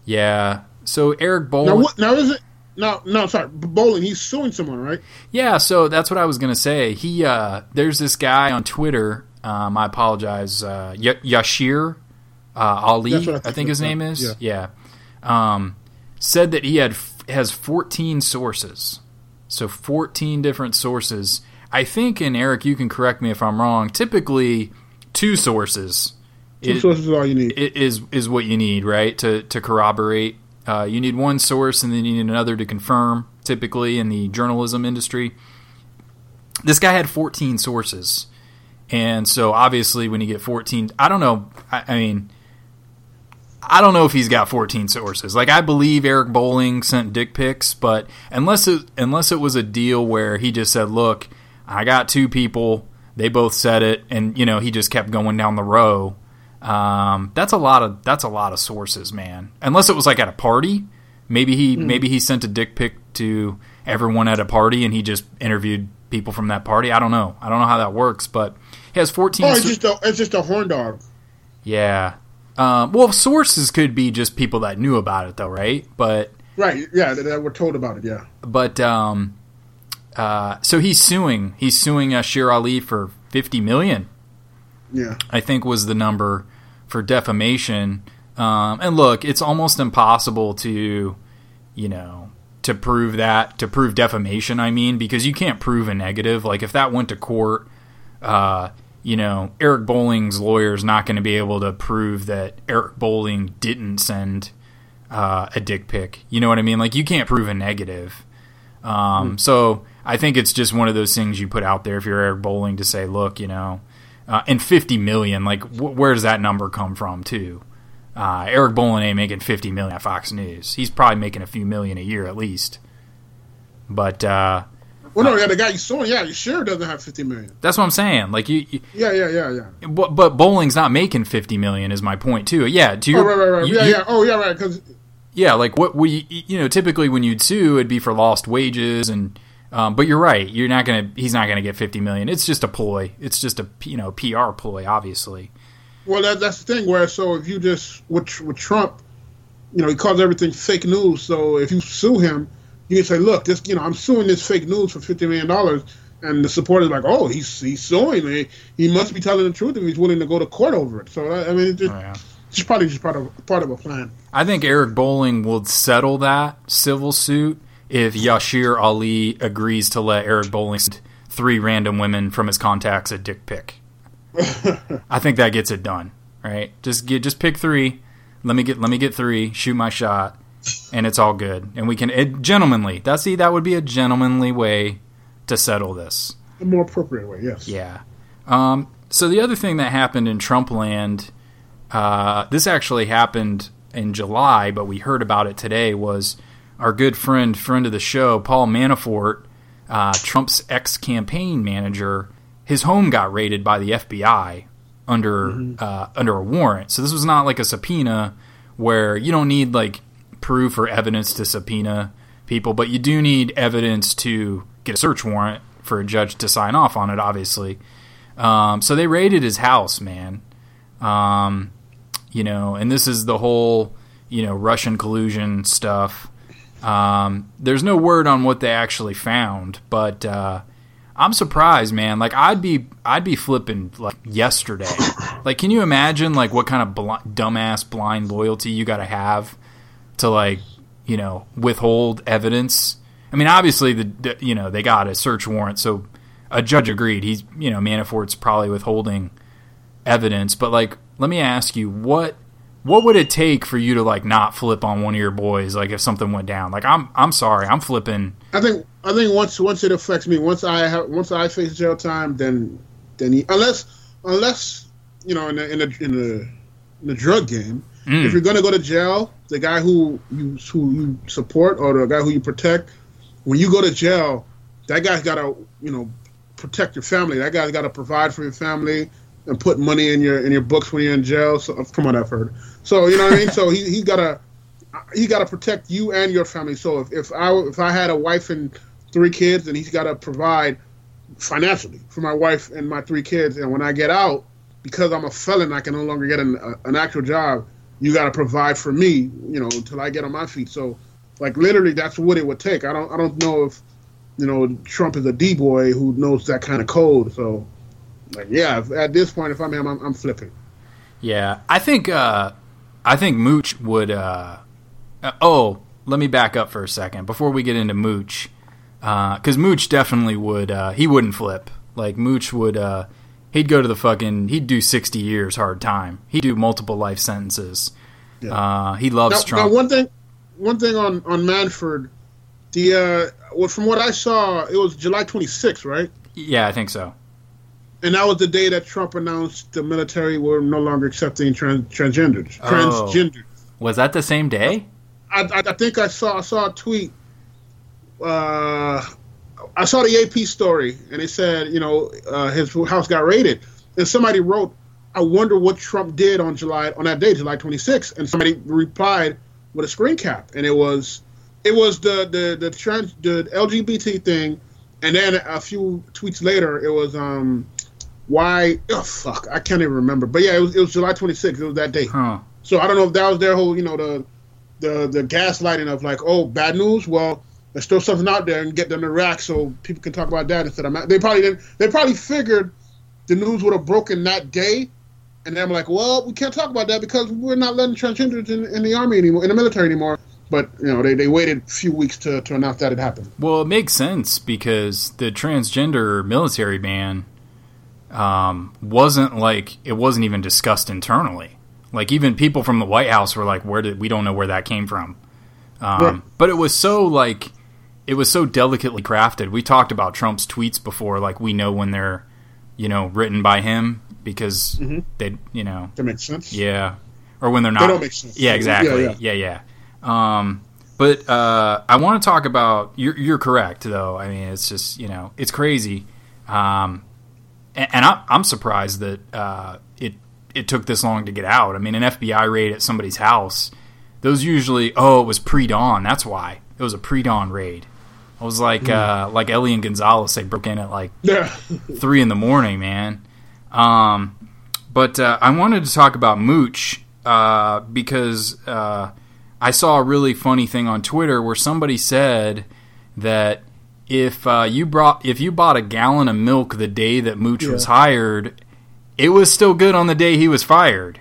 yeah. So Eric Now, what, now is it? No, no, sorry. Bolling. He's suing someone, right? Yeah, so that's what I was gonna say. He uh, there's this guy on Twitter. Um, I apologize, uh, y- Yashar uh, Ali. That's what I I think think his name is. yeah. Yeah. Um, said that he had has 14 sources, so 14 different sources. I think, and Eric, you can correct me if I'm wrong. Typically, two sources Two i- sources is all you need. i- is is what you need, right? To to corroborate. Uh, you need one source, and then you need another to confirm. Typically, in the journalism industry, this guy had 14 sources, and so obviously, when you get 14, I don't know. I, I mean, I don't know if he's got 14 sources. Like, I believe Eric Bolling sent dick pics, but unless it unless it was a deal where he just said, "Look, I got two people." They both said it, and you know he just kept going down the row. Um, that's a lot of that's a lot of sources, man. Unless it was like at a party, maybe he maybe he sent a dick pic to everyone at a party, and he just interviewed people from that party. I don't know. I don't know how that works, but he has 14. Oh, it's so- just a it's just a horn dog. yeah. Um, well, sources could be just people that knew about it, though, right? But Right. Yeah, that, that we're told about it. Yeah. but um, uh, so he's suing. He's suing uh, Shir Ali for 50 million. Yeah. I think was the number for defamation. Um, and look, it's almost impossible to, you know, to prove that to prove defamation. I mean, because you can't prove a negative. Like if that went to court, uh, you know, Eric Bolling's lawyer is not going to be able to prove that Eric Bolling didn't send uh, a dick pic. You know what I mean? Like you can't prove a negative. Um, So I think it's just one of those things you put out there if you're Eric Bolling to say, look, you know, uh, and 50 million, like wh- where does that number come from too? Uh, Eric Bolling ain't making 50 million at Fox News. He's probably making a few million a year at least. But uh, Well, no, yeah, the guy you suing, yeah, you sure doesn't have fifty million. that's what I'm saying. Like you, you Yeah, yeah, yeah, yeah. but, but Bolling's not making 50 million is my point too. Yeah, to Oh, right, right, right. you- yeah, you- yeah. Oh, yeah, right. Because yeah, like what we you know typically when you'd sue it'd be for lost wages and um, but you're right you're not gonna he's not gonna get 50 million it's just a ploy it's just a you know PR ploy obviously well, that, that's the thing. Where so if you just with with Trump, you know, he calls everything fake news. So if you sue him, you can say, look, this, you know, I'm suing this fake news for fifty million dollars. And the supporters like, oh, he's he's suing me. He must be telling the truth if he's willing to go to court over it. So I I mean, it's just, Oh, yeah. it's probably just part of part of a plan. I think Eric Bolling will settle that civil suit if Yashar Ali agrees to let Eric Bolling send three random women from his contacts a dick pic. I think that gets it done, right? Just get just pick three. Let me get let me get three. Shoot my shot, and it's all good. And we can it, gentlemanly. That's see that would be a gentlemanly way to settle this. A more appropriate way, yes. Yeah. Um, so the other thing that happened in Trump land, uh, this actually happened in July, but we heard about it today, was our good friend, friend of the show, Paul Manafort, uh, Trump's ex campaign manager, his home got raided by the FBI under uh, under a warrant. So this was not like a subpoena where you don't need like proof or evidence to subpoena people, but you do need evidence to get a search warrant for a judge to sign off on it. Obviously, um, so they raided his house, man. Um, you know, and this is the whole you know Russian collusion stuff. Um, there's no word on what they actually found, but uh, I'm surprised, man. Like I'd be I'd be flipping like yesterday. like, can you imagine like what kind of bl- dumbass blind loyalty you got to have to like you know withhold evidence? I mean, obviously the, you know they got a search warrant, so a judge agreed. He's you know Manafort's probably withholding evidence, but like let me ask you what what would it take for you to like not flip on one of your boys like if something went down like i'm i'm sorry i'm flipping I think I think once once it affects me, once I have once I face jail time, then then he, unless unless you know in the in the in the, in the drug game, Mm. If you're gonna go to jail, the guy who you who you support or the guy who you protect, when you go to jail, that guy's got to you know protect your family. That guy's got to provide for your family and put money in your in your books when you're in jail. So from what I've heard, so you know what I mean. So he he got to he got to protect you and your family. So if, if I if I had a wife and three kids, then he's got to provide financially for my wife and my three kids. And when I get out, because I'm a felon, I can no longer get an, a, an actual job. You got to provide for me, you know, until I get on my feet. So, like literally, that's what it would take. I don't I don't know if you know Trump is a d boy who knows that kind of code. So, like, yeah, at this point, if I'm him, I'm, I'm flipping. Yeah, I think uh, I think Mooch would. Uh, uh, oh, let me back up for a second before we get into Mooch, because uh, Mooch definitely would. Uh, he wouldn't flip. Like Mooch would. Uh, he'd go to the fucking. He'd do sixty years hard time. He'd do multiple life sentences. Yeah. Uh, he loves now, Trump. Now one thing, one thing on on Manafort the uh, well, from what I saw, it was July 26th, right? Yeah, I think so. And that was the day that Trump announced the military were no longer accepting trans- transgenders. Oh. Transgenders. Was that the same day? I, I, think I saw I saw a tweet. Uh, I saw the AP story, and it said, you know, uh, his house got raided, and somebody wrote, "I wonder what Trump did on July on that day, July 26th," and somebody replied with a screen cap, and it was, it was the the the trans the LGBT thing, and then a few tweets later, it was um, why? Oh fuck, I can't even remember, but yeah, it was it was July 26th. It was that day. Huh. So I don't know if that was their whole, you know, the the the gaslighting of like, oh, bad news. Well, let's throw something out there and get them to react so people can talk about that instead of they probably didn't. They probably figured the news would have broken that day, and I'm like, well, we can't talk about that because we're not letting transgenders in, in the army anymore, in the military anymore. But you know, they, they waited a few weeks to, to announce that it happened. Well, it makes sense because the transgender military ban um, wasn't like it wasn't even discussed internally. Like even people from the White House were like, "Where did we don't know where that came from?" Um, right. But it was so like it was so delicately crafted. We talked about Trump's tweets before. Like we know when they're you know written by him because mm-hmm. they you know that makes sense. Yeah, or when they're not. They don't make sense. Yeah, exactly. Yeah, yeah. yeah, yeah. Um, but uh, I want to talk about. You're, you're correct though. I mean, it's just you know it's crazy. Um, and, and I, am surprised that uh, it it took this long to get out. I mean, an FBI raid at somebody's house, those usually, oh, it was pre dawn. That's why it was a pre dawn raid. It was like mm. uh, like Elian Gonzalez. They broke in at like three in the morning, man. Um, but uh, I wanted to talk about Mooch uh, because uh, I saw a really funny thing on Twitter where somebody said that if uh, you brought if you bought a gallon of milk the day that Mooch yeah. was hired it was still good on the day he was fired.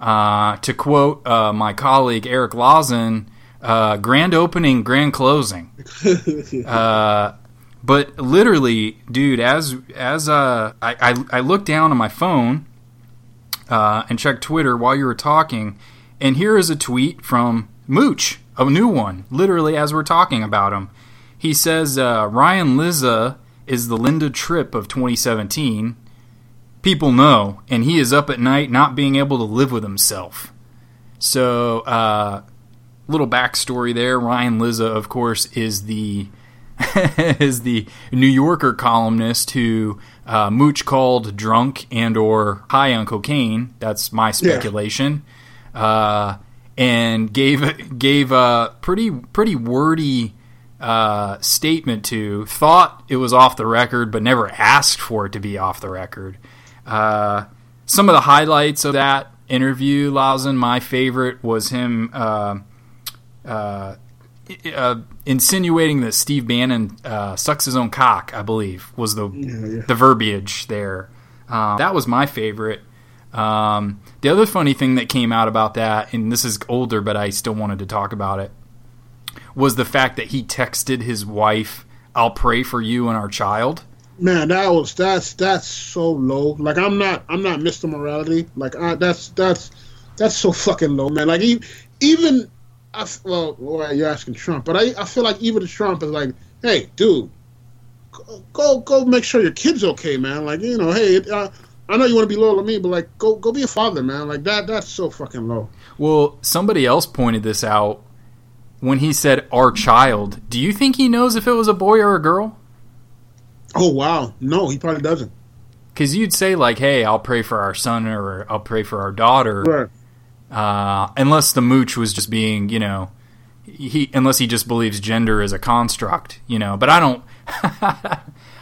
Uh, to quote uh, my colleague Eric Lawson, uh, grand opening, grand closing. Uh, but literally, dude, as as uh, I, I, I looked down on my phone uh, and checked Twitter while you were talking, and here is a tweet from Mooch, a new one, literally as we're talking about him. He says Ryan Lizza is the Linda Tripp of 2017 people know, and he is up at night not being able to live with himself. So, uh, little backstory there. Ryan Lizza, of course, is the is the New Yorker columnist who uh, Mooch called drunk and or high on cocaine. That's my speculation. Yeah. Uh, and gave gave a pretty pretty wordy uh, statement to. Thought it was off the record, but never asked for it to be off the record. Uh, some of the highlights of that interview, Lawson, my favorite was him uh, uh, insinuating that Steve Bannon uh, sucks his own cock. I believe was the yeah, yeah. the verbiage there. Um, that was my favorite. Um, the other funny thing that came out about that, and this is older, but I still wanted to talk about it, was the fact that he texted his wife, "I'll pray for you and our child." man, that was that's that's so low. Like I'm not I'm not Mr. Morality. Like I, that's that's that's so fucking low, man. Like even even I, well, well, you're asking Trump, but I I feel like even Trump is like, hey, dude, go go, go make sure your kid's okay, man. Like you know, hey, uh, I know you want to be loyal to me, but like, go go be a father, man. Like that that's so fucking low. Well, somebody else pointed this out when he said our child. Do you think he knows if it was a boy or a girl? Oh wow, no, he probably doesn't. Because you'd say like, "Hey, I'll pray for our son or I'll pray for our daughter," Right. Uh, unless the mooch was just being, you know, he unless he just believes gender is a construct, you know. But I don't,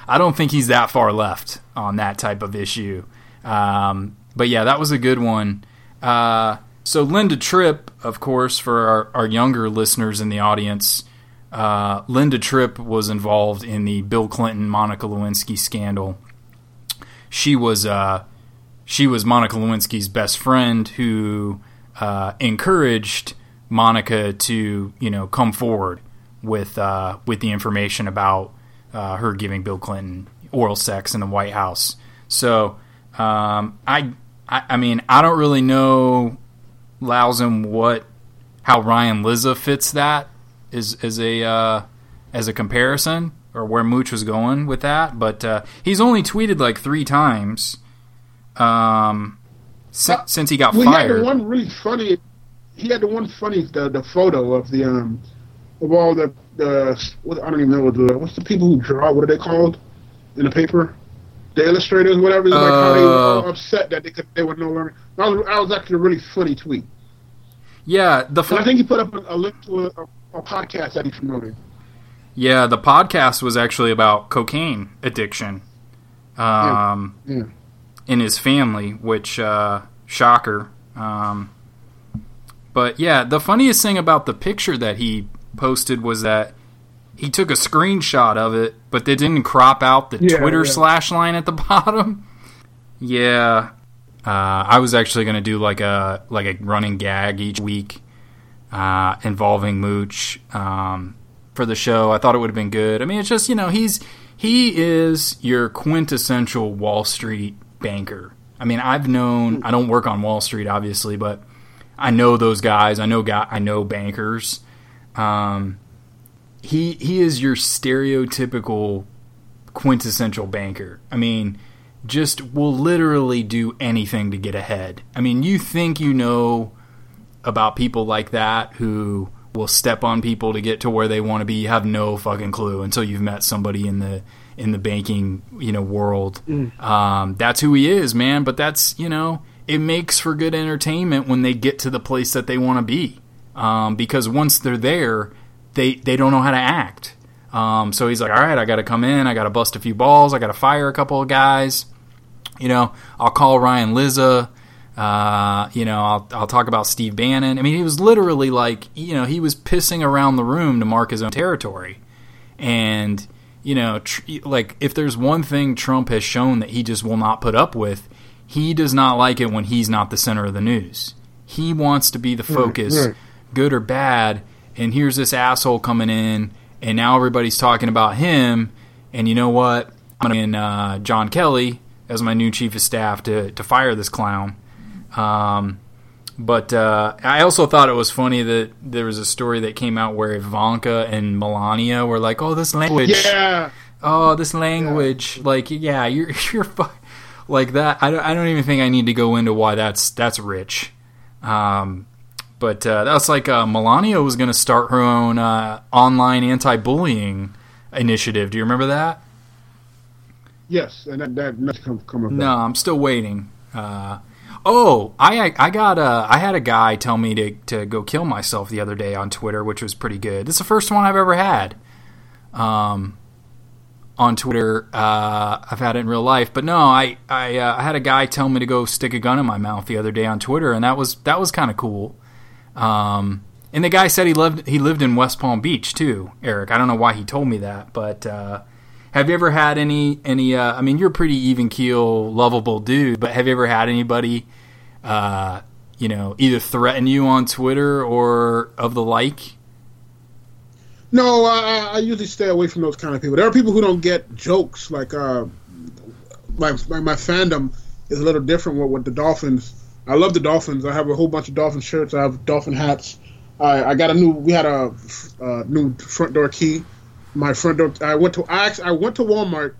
I don't think he's that far left on that type of issue. Um, but yeah, that was a good one. Uh, so Linda Tripp, of course, for our, our younger listeners in the audience, uh, Linda Tripp was involved in the Bill Clinton Monica Lewinsky scandal. She was uh, she was Monica Lewinsky's best friend who uh, encouraged Monica to you know come forward with uh, with the information about uh, her giving Bill Clinton oral sex in the White House. So um, I, I I mean I don't really know Lawson what how Ryan Lizza fits that is as a uh, as a comparison or where Mooch was going with that, but uh, he's only tweeted like three times um, si- Uh, since he got Well, he had the fired. one really funny. He had the one funny the the photo of the um of all the the what, I don't even know what the what's the people who draw what are they called in the paper the illustrators whatever like how they were Oh. upset that they could they were no longer that was, that was actually a really funny tweet yeah, the and I think he put up a, a link to a, a, podcast that he promoted yeah the podcast was actually about cocaine addiction um, yeah in his family, which uh, shocker. Um, but yeah, the funniest thing about the picture that he posted was that he took a screenshot of it, but they didn't crop out the Yeah, Twitter yeah. slash line at the bottom. Yeah, uh, I was actually going to do like a like a running gag each week uh, involving Mooch um, for the show. I thought it would have been good. I mean, it's just you know he's he is your quintessential Wall Street banker. I mean, I've known I don't work on Wall Street obviously, but I know those guys. I know guy. I know bankers. Um, he he is your stereotypical quintessential banker. I mean, just will literally do anything to get ahead. I mean, you think you know about people like that who will step on people to get to where they want to be. You have no fucking clue until you've met somebody in the in the banking you know world. Um, that's who he is, man. But that's you know it makes for good entertainment when they get to the place that they want to be. Um, because once they're there, they they don't know how to act. Um, so he's like, all right, I got to come in, I got to bust a few balls, I got to fire a couple of guys. You know, I'll call Ryan Lizza. Uh, you know, I'll, I'll talk about Steve Bannon. I mean, he was literally like, you know, he was pissing around the room to mark his own territory. And, you know, tr- like, if there's one thing Trump has shown that he just will not put up with, he does not like it when he's not the center of the news. He wants to be the focus, right. good or bad. And here's this asshole coming in, and now everybody's talking about him. And you know what? I'm going to in uh, John Kelly as my new chief of staff to, to fire this clown. Um, but uh, I also thought it was funny that there was a story that came out where Ivanka and Melania were like, "Oh, this language, yeah oh, this language, like, yeah, you're you're fu-. like that." I don't, I don't even think I need to go into why that's that's rich. Um, but uh, that's like uh, Melania was going to start her own uh, online anti-bullying initiative. Do you remember that? yes and that that nothing come come of No, that. I'm still waiting. Uh, oh, I I got a I had a guy tell me to to go kill myself the other day on Twitter, which was pretty good. Is the first one I've ever had. Um, on Twitter, uh, I've had it in real life, but no, I I, uh, I had a guy tell me to go stick a gun in my mouth the other day on Twitter, and that was that was kind of cool. Um, and the guy said he lived he lived in West Palm Beach too, Eric. I don't know why he told me that, but uh, have you ever had any any? Uh, I mean, you're a pretty even keel, lovable dude, but have you ever had anybody, uh, you know, either threaten you on Twitter or of the like? No, I, I usually stay away from those kind of people. There are people who don't get jokes. Like uh, my, my my fandom is a little different with, with the Dolphins. I love the Dolphins. I have a whole bunch of Dolphin shirts. I have Dolphin hats. I, I got a new. We had a, uh new front door key. My front door. I went to. I actually, I went to Walmart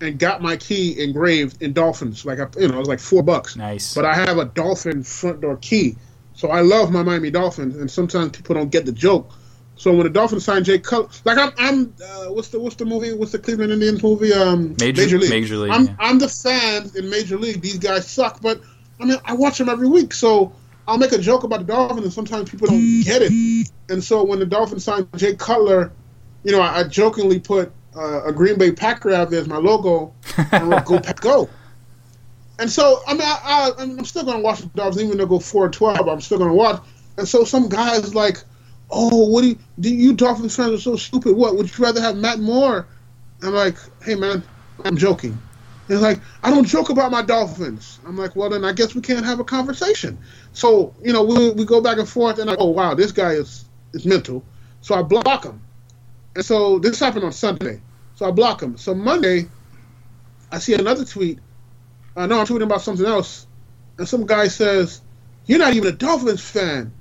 and got my key engraved in dolphins. Like I, you know, it was like four bucks. Nice. But I have a dolphin front door key, so I love my Miami Dolphins, and sometimes people don't get the joke. So when the Dolphins signed Jay Cutler, like I'm, I'm, uh, what's the what's the movie? What's the Cleveland Indians movie? Um, Major- League Major League, I'm, yeah. I'm the fans in Major League. These guys suck, but I mean, I watch them every week, so I'll make a joke about the Dolphins, and sometimes people don't get it. And so when the Dolphins signed Jay Cutler, you know, I, I jokingly put uh, a Green Bay Packer out there as my logo, and wrote, "Go Pack Go." And so, I mean, I, I'm still going to watch the Dolphins, even though they go four and twelve. I'm still going to watch. And so, some guys like, "Oh, what do you, do you Dolphins fans are so stupid? What would you rather have Matt Moore?" I'm like, "Hey, man, I'm joking." They're like, "I don't joke about my Dolphins." I'm like, "Well, then I guess we can't have a conversation." So, you know, we we go back and forth, and I, oh wow, this guy is is mental. So I block him. And so this happened on Sunday. So I block him. So Monday, I see another tweet. I know I'm tweeting about something else, and some guy says, "You're not even a Dolphins fan."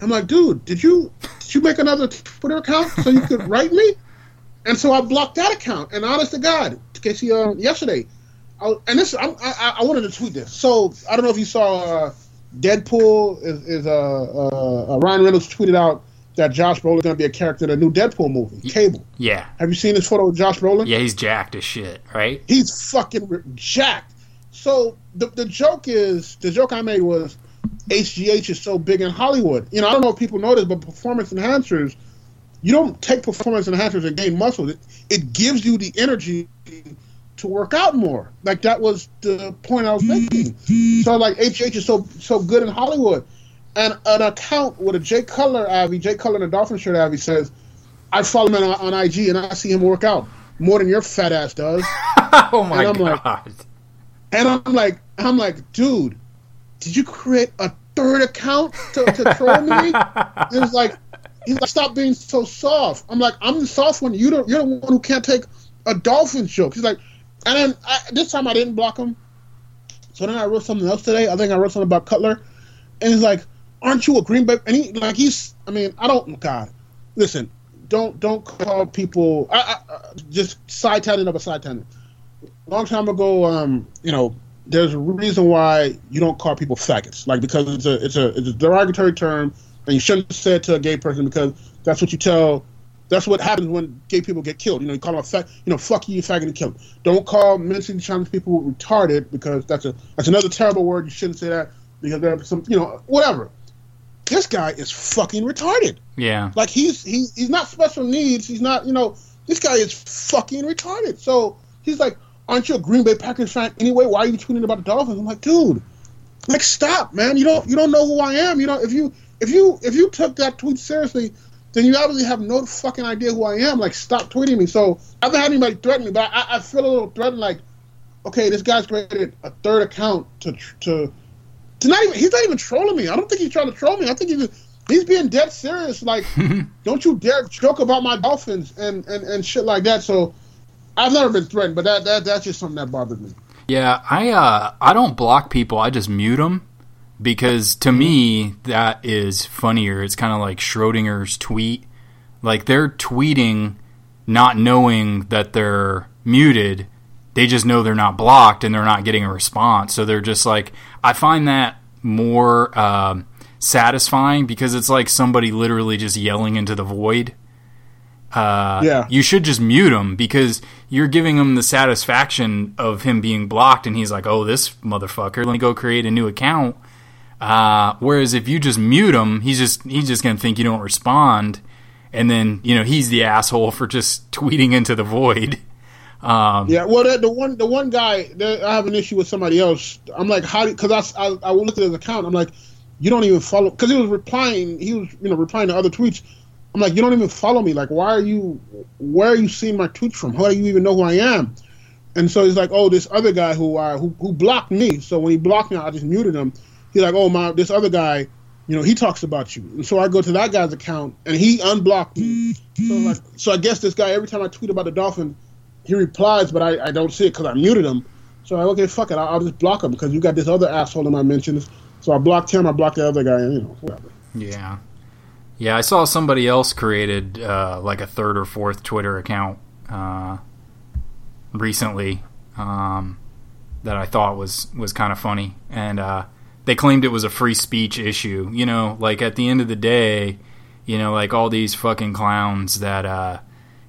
I'm like, dude, did you did you make another Twitter account so you could write me? And so I blocked that account. And honest to God, Casey, uh, yesterday, I, and this I, I, I wanted to tweet this. So I don't know if you saw uh, Deadpool is, is uh, uh, uh, Ryan Reynolds tweeted out that Josh Brolin is going to be a character in a new Deadpool movie, Cable. Yeah. Have you seen this photo of Josh Brolin? Yeah, he's jacked as shit, right? He's fucking jacked. So the the joke is the joke I made was HGH is so big in Hollywood. You know, I don't know if people know this, but performance enhancers, you don't take performance enhancers and gain muscle. It, it gives you the energy to work out more. Like that was the point I was making. So like HGH is so so good in Hollywood. And an account with a Jay Cutler Avi, Jay Cutler in a Dolphin shirt Avi says, I follow him on, on IG and I see him work out more than your fat ass does. oh my And I'm like- god. And I'm like, I'm like, dude, did you create a third account to, to troll me? It was like, he's like, stop being so soft. I'm like, I'm the soft one. You don't, you're the one who can't take a Dolphins joke. He's like, and then I, this time I didn't block him. So then I wrote something else today. I think I wrote something about Cutler, and he's like, aren't you a Green Bay? And he like he's, I mean, I don't, God, listen, don't don't call people. I, I, I- just side tangent of a side tangent long time ago, um, you know, there's a reason why you don't call people faggots, like because it's a it's a it's a derogatory term, and you shouldn't say it to a gay person because that's what you tell. That's what happens when gay people get killed. You know, you call them a fag, you know, fuck you, you faggot, and kill them. Don't call mentally challenged people retarded because that's a that's another terrible word. You shouldn't say that because there are some, you know, whatever. This guy is fucking retarded. Yeah. Like he's he, he's not special needs. He's not you know this guy is fucking retarded. So he's like, aren't you a Green Bay Packers fan anyway? Why are you tweeting about the Dolphins? I'm like, dude, like stop, man. You don't you don't know who I am. You know if you if you if you took that tweet seriously, then you obviously have no fucking idea who I am. Like stop tweeting me. So I haven't had anybody threaten me, but I, I feel a little threatened. Like, okay, this guy's created a third account to to not even he's not even trolling me. I don't think he's trying to troll me. I think he's he's being dead serious. Like, don't you dare joke about my Dolphins and, and, and shit like that. So I've never been threatened, but that, that that's just something that bothered me. Yeah, I uh I don't block people. I just mute them because to me that is funnier. It's kind of like Schrodinger's tweet. Like they're tweeting not knowing that they're muted. They just know they're not blocked and they're not getting a response. So they're just like I find that more um, satisfying because it's like somebody literally just yelling into the void. Uh, Yeah. you should just mute him because you're giving him the satisfaction of him being blocked, and he's like, "Oh, this motherfucker, let me go create a new account." Uh, whereas if you just mute him, he's just he's just gonna think you don't respond, and then you know he's the asshole for just tweeting into the void. Um, Yeah, well, the, the one the one guy I have an issue with somebody else. I'm like, how? Because I, I I looked at his account. I'm like, you don't even follow because he was replying. He was you know replying to other tweets. I'm like, you don't even follow me. Like, why are you? Where are you seeing my tweets from? How do you even know who I am? And so he's like, oh, this other guy who uh, who who blocked me. So when he blocked me, I just muted him. He's like, oh my, this other guy, you know, he talks about you. And so I go to that guy's account and he unblocked me. So like, so I guess this guy every time I tweet about the Dolphins, he replies, but I, I don't see it because I muted him. So like, okay, fuck it, I'll, I'll just block him because you got this other asshole in my mentions. So I blocked him, I blocked the other guy, and you know, whatever. Yeah. Yeah, I saw somebody else created uh, like a third or fourth Twitter account uh, recently, um, that I thought was was kind of funny, and uh, they claimed it was a free speech issue. You know, like at the end of the day, you know, like all these fucking clowns that uh,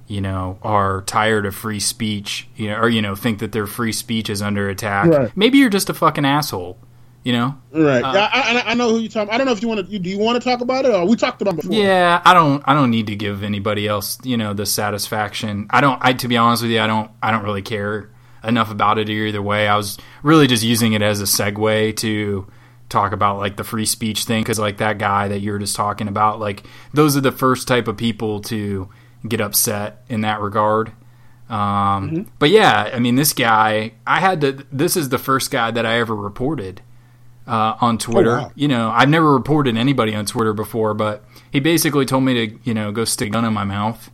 you know are tired of free speech, you know, or you know think that their free speech is under attack. Right. Maybe you're just a fucking asshole. You know, Right. Uh, I, I, I know who you're talking. I don't know if you want to. Do you want to talk about it, or we talked about it before? Yeah, I don't. I don't need to give anybody else, you know, the satisfaction. I don't. I to be honest with you, I don't. I don't really care enough about it either way. I was really just using it as a segue to talk about like the free speech thing because like that guy that you were just talking about, like those are the first type of people to get upset in that regard. Um, But yeah, I mean, this guy, I had to. This is the first guy that I ever reported uh, on Twitter. wow. You know, I've never reported anybody on Twitter before, but he basically told me to, you know, go stick a gun in my mouth.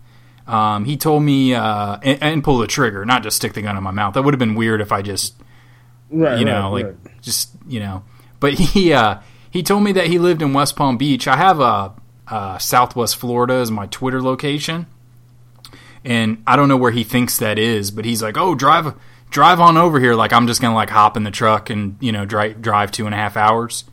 Um, he told me uh, and, and pull the trigger, not just stick the gun in my mouth. That would have been weird if I just, Right. you know, right, like right. just, you know. But he uh, he told me that he lived in West Palm Beach. I have a uh, Southwest Florida as my Twitter location, and I don't know where he thinks that is, but he's like, "Oh, drive drive on over here." Like I'm just gonna like hop in the truck and you know drive drive two and a half hours.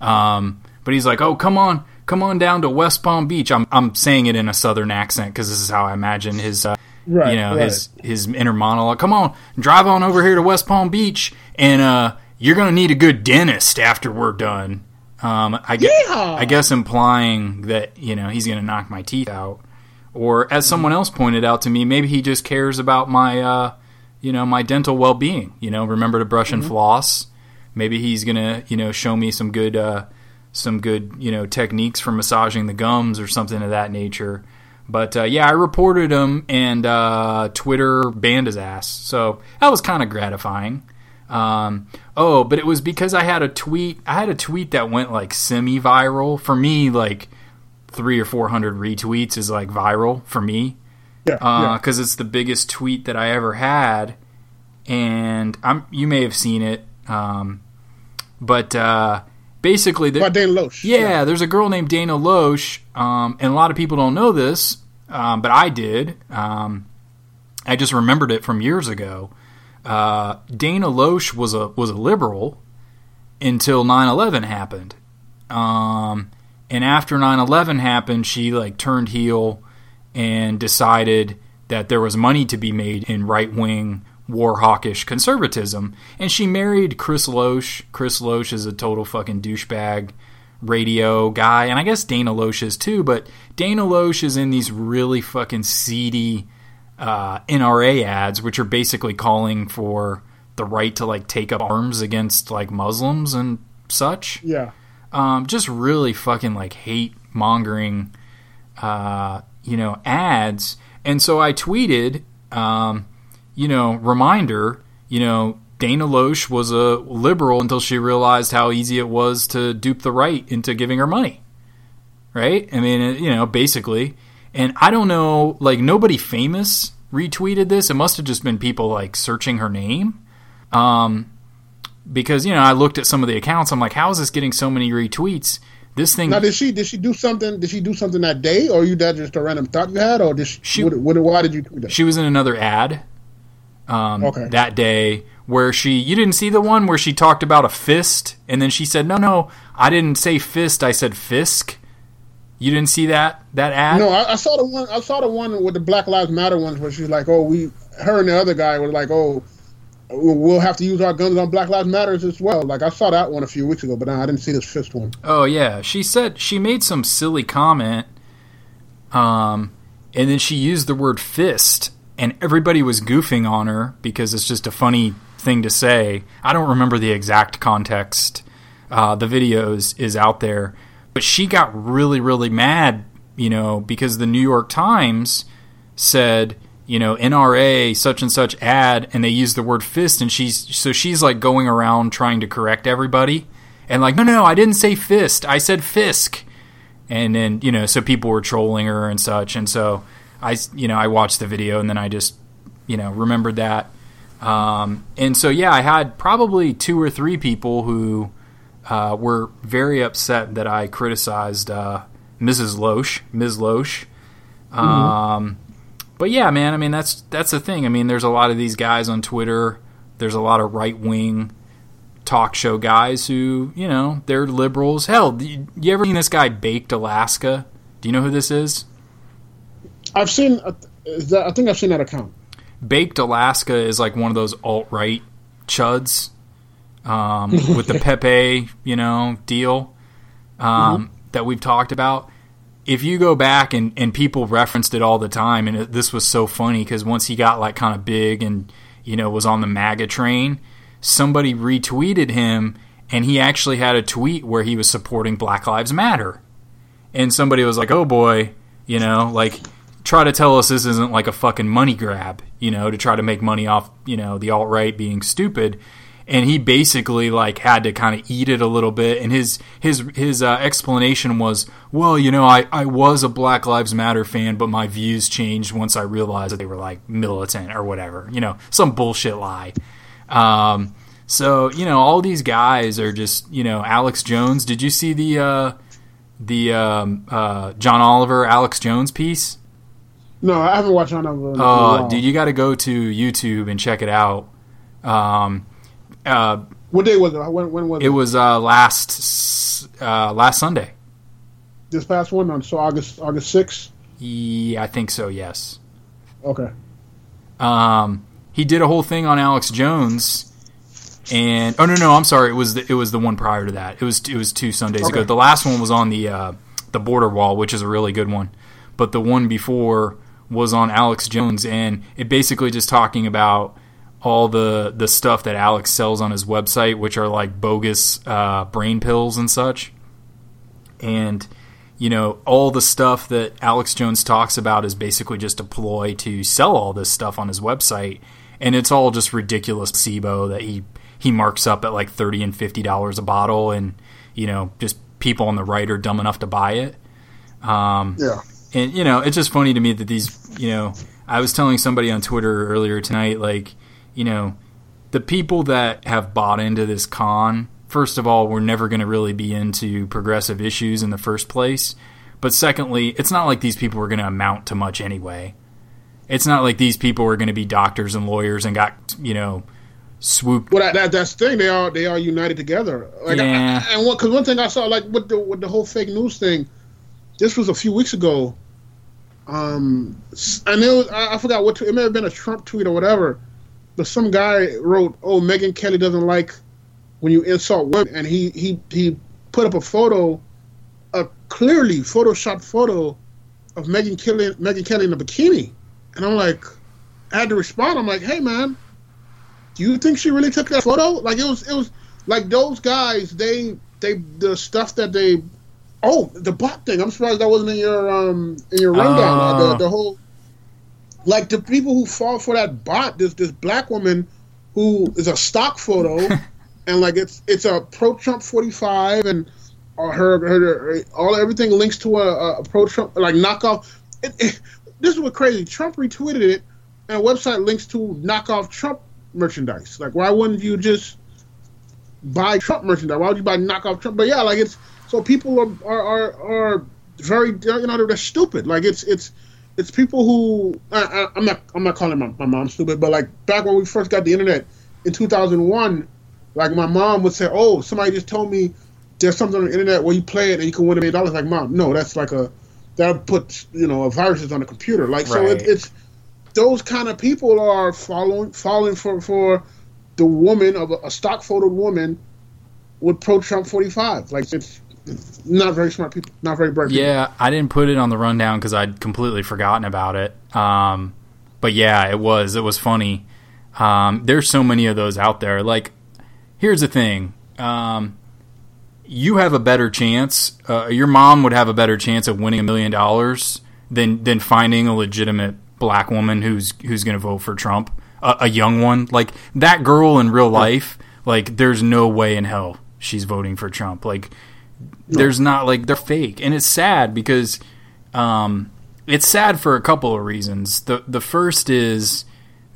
Um, but he's like, "Oh, come on, come on down to West Palm Beach." I'm I'm saying it in a southern accent because this is how I imagine his. Uh, Right, you know right. his his inner monologue. Come on, drive on over here to West Palm Beach, and uh, you're gonna need a good dentist after we're done. Um, I guess, I guess implying that you know he's gonna knock my teeth out, or as someone else pointed out to me, maybe he just cares about my uh, you know my dental well being. You know, remember to brush and floss. Maybe he's gonna you know show me some good uh, some good you know techniques for massaging the gums or something of that nature. But uh, yeah, I reported him, and uh, Twitter banned his ass. So that was kind of gratifying. Um, oh, but it was because I had a tweet. I had a tweet that went like semi-viral for me. Like three or four hundred retweets is like viral for me Yeah. yeah. because it's the biggest tweet that I ever had, and I'm you may have seen it, um, but uh, basically the, By Dane Loesch. yeah, there's a girl named Dana Loesch, um, and a lot of people don't know this, um, but I did. Um, I just remembered it from years ago. Uh, Dana Loesch was a was a liberal until 9/11 happened, um, and after 9/11 happened, she like turned heel and decided that there was money to be made in right wing war hawkish conservatism. And she married Chris Loesch. Chris Loesch is a total fucking douchebag radio guy. And I guess Dana Loesch is too, but Dana Loesch is in these really fucking seedy uh, NRA ads, which are basically calling for the right to like take up arms against like Muslims and such Yeah. Um, just really fucking like hate mongering, uh, you know, ads. And so I tweeted, um, you know, reminder, you know, Dana Loesch was a liberal until she realized how easy it was to dupe the right into giving her money. Right? I mean, you know, basically. And I don't know, like, nobody famous retweeted this. It must have just been people, like, searching her name. Um, because, you know, I looked at some of the accounts. I'm like, how is this getting so many retweets? This thing. Now, did she did she do something? Did she do something that day, or you that just a random thought you had, or did she? She- what, what, why did you tweet that? she was in another ad um, Okay. that day where she you didn't see the one where she talked about a fist and then she said no no i didn't say fist i said fisk you didn't see that that ad No, I, I saw the one. I saw the one with the Black Lives Matter ones, where she's like, "Oh, we." Her and the other guy were like, "Oh, we'll have to use our guns on Black Lives Matters as well." Like I saw that one a few weeks ago, but I didn't see this fist one. Oh yeah, she said she made some silly comment, um, and then she used the word fist, and everybody was goofing on her because it's just a funny thing to say. I don't remember the exact context. Uh, the video is, is out there, but she got really really mad, you know, because the New York Times said. You know, NRA such and such ad, and they use the word fist, and she's so she's like going around trying to correct everybody, and like, no, no, I didn't say fist, I said fisk, and then you know, so people were trolling her and such, and so I, you know, I watched the video and then I just, you know, remembered that, um, and so yeah, I had probably two or three people who uh, were very upset that I criticized uh, Mrs. Loesch, Ms. Loesch. Um, but yeah, man, I mean that's that's the thing. I mean, there's a lot of these guys on Twitter there's a lot of right wing talk show guys who, you know, they're liberals. Hell, you, you ever seen this guy Baked Alaska? Do you know who this is? I've seen. uh, that, I think I've seen that account. Baked Alaska is like one of those alt right chuds um, with the Pepe, you know, deal um, that we've talked about. If you go back and, and people referenced it all the time, and it, this was so funny because once he got like kind of big and you know was on the MAGA train, somebody retweeted him, and he actually had a tweet where he was supporting Black Lives Matter, and somebody was like, "Oh boy," you know, like try to tell us this isn't like a fucking money grab, you know, to try to make money off, you know, the alt right being stupid. And he basically like had to kind of eat it a little bit. And his his his uh, explanation was, well, you know, I, I was a Black Lives Matter fan, but my views changed once I realized that they were like militant or whatever, you know, some bullshit lie. Um, so you know, all these guys are just you know, Alex Jones. Did you see the uh, the um, uh, John Oliver Alex Jones piece? No, I haven't watched on over. Uh, dude, you got to go to YouTube and check it out. Um, uh, what day was it? When, when was it? it was uh, last uh, last Sunday. this past one on so August August sixth. Yeah, I think so. Yes. Okay. Um, he did a whole thing on Alex Jones, and oh no no I'm sorry it was the, it was the one prior to that. It was it was two Sundays Okay. ago. The last one was on the uh, the border wall, which is a really good one, but the one before was on Alex Jones, and it basically just talking about all the the stuff that Alex sells on his website, which are like bogus uh, brain pills and such, and you know, all the stuff that Alex Jones talks about is basically just a ploy to sell all this stuff on his website, and it's all just ridiculous SIBO that he he marks up at like thirty and fifty dollars a bottle, and you know, just people on the right are dumb enough to buy it. Um, Yeah. and you know, it's just funny to me that these, you know, I was telling somebody on Twitter earlier tonight, like, you know, the people that have bought into this con, first of all, were never going to really be into progressive issues in the first place. But secondly, it's not like these people were going to amount to much anyway. It's not like these people were going to be doctors and lawyers and got, you know, swooped. Well, that, that that's the thing. They are they are united together. Like, Yeah. I, and one because one thing I saw like with the with the whole fake news thing, this was a few weeks ago. Um, and it was I, I forgot what it may have been a Trump tweet or whatever, but some guy wrote, "Oh, Megyn Kelly doesn't like when you insult women," and he he he put up a photo, a clearly photoshopped photo of Megyn Kelly Megyn Kelly in a bikini, and I'm like, I had to respond. I'm like, hey man, do you think she really took that photo? Like it was, it was like those guys. They, they, the stuff that they. Oh, the bot thing. I'm surprised that wasn't in your um in your rundown. Uh, the, the whole, like the people who fall for that bot. This this black woman who is a stock photo, and like it's it's a pro Trump 45, and uh, her, her her all everything links to a, a pro Trump like knockoff. It, it, this is what crazy. Trump retweeted it, and a website links to knockoff Trump merchandise. Like, why wouldn't you just buy Trump merchandise? Why would you buy knockoff Trump? But yeah, like it's so people are are are, are very you know they're stupid. Like it's it's it's people who I, I, I'm not I'm not calling my, my mom stupid, but like back when we first got the internet in 2001, like my mom would say, "Oh, somebody just told me there's something on the internet where you play it and you can win a million dollars." Like, mom, no, that's like a that puts you know a viruses on a computer. Like, so it, it's those kind of people are following falling for for the woman of a, a stock photo woman with pro Trump 45. Like, it's not very smart people, not very bright people. Yeah, I didn't put it on the rundown because I'd completely forgotten about it. Um, but yeah, it was. It was funny. Um, there's so many of those out there. Like, here's the thing. Um, you have a better chance. Uh, your mom would have a better chance of winning a million dollars than than finding a legitimate black woman who's who's going to vote for Trump, a, a young one. Like that girl in real life. Like, there's no way in hell she's voting for Trump. Like, there's not like they're fake, and it's sad because um, it's sad for a couple of reasons. the The first is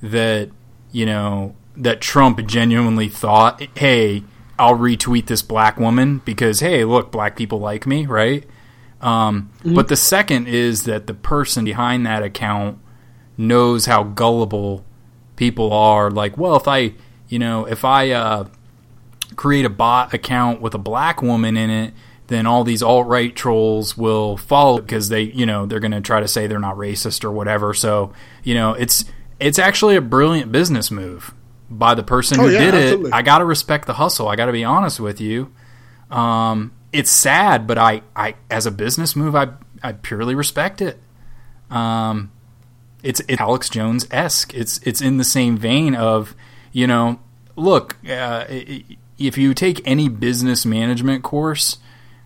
that you know that Trump genuinely thought, "Hey, I'll retweet this black woman because hey, look, black people like me, right?" Um, But the second is that the person behind that account knows how gullible people are. Like, well, if I you know, if I uh, create a bot account with a black woman in it, then all these alt right trolls will follow because they, you know, they're going to try to say they're not racist or whatever. So, you know, it's it's actually a brilliant business move by the person Oh, who yeah, did absolutely. it. I got to respect the hustle. I got to be honest with you. Um, it's sad, but I, I, as a business move, I, I purely respect it. Um, it's it's Alex Jones esque. It's it's in the same vein of you know, look, uh, i- i- if you take any business management course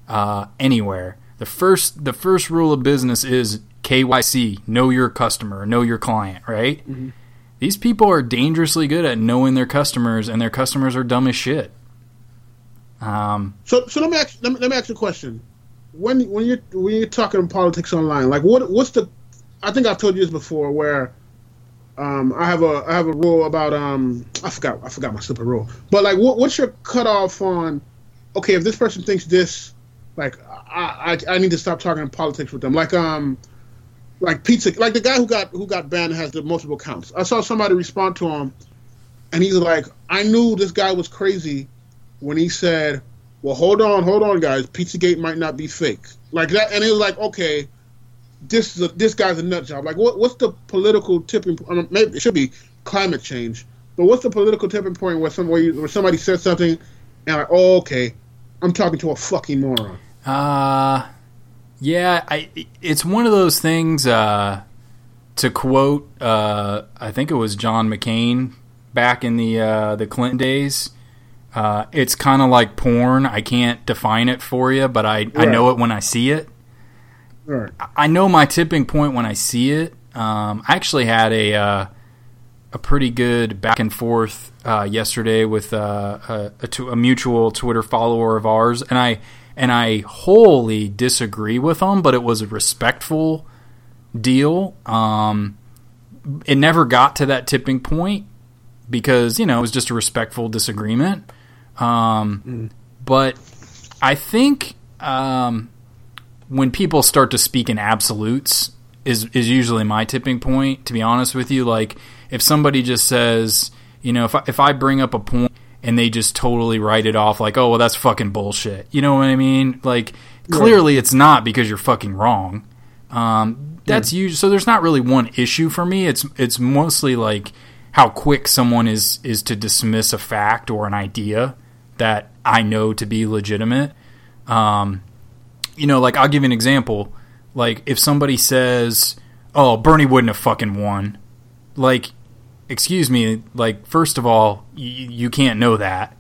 uh, anywhere, the first the first rule of business is KYC, know your customer, know your client, right? These people are dangerously good at knowing their customers, and their customers are dumb as shit. Um, So, so let me ask, let me, let me ask you a question. When when you're when you're talking politics online, like what what's the? I think I've told you this before, where um, I have a I have a rule about um I forgot I forgot my stupid rule, but like what what's your cutoff on? Okay, if this person thinks this, like I I, I need to stop talking politics with them. Like um like pizza like the guy who got who got banned has the multiple counts. I saw somebody respond to him, and he's like, I knew this guy was crazy when he said, "Well, hold on, hold on, guys. Pizzagate might not be fake." Like that, and it was like, okay, this is a, this guy's a nut job. Like, what what's the political tipping? I mean, maybe it should be climate change, but what's the political tipping point where somebody where somebody says something, and like, oh, okay, I'm talking to a fucking moron. Uh, yeah, I. It's one of those things. Uh, to quote, uh, I think it was John McCain back in the uh, the Clinton days. Uh, it's kind of like porn. I can't define it for you, but I, I know it when I see it. Right. I know my tipping point when I see it. Um, I actually had a uh, a pretty good back and forth uh, yesterday with uh, a, a, t- a mutual Twitter follower of ours, and I and I wholly disagree with him, but it was a respectful deal. Um, it never got to that tipping point because you know it was just a respectful disagreement. Um, But I think um, when people start to speak in absolutes is is usually my tipping point. To be honest with you, like if somebody just says, you know, if I, if I bring up a point and they just totally write it off like, oh well, that's fucking bullshit. You know what I mean? Like clearly it's not because you're fucking wrong. Um, that's usually so. There's not really one issue for me. It's it's mostly like how quick someone is is to dismiss a fact or an idea that I know to be legitimate. Um, you know, like I'll give you an example. Like if somebody says, "Oh, Bernie wouldn't have fucking won," like, excuse me. Like, first of all, y- you can't know that.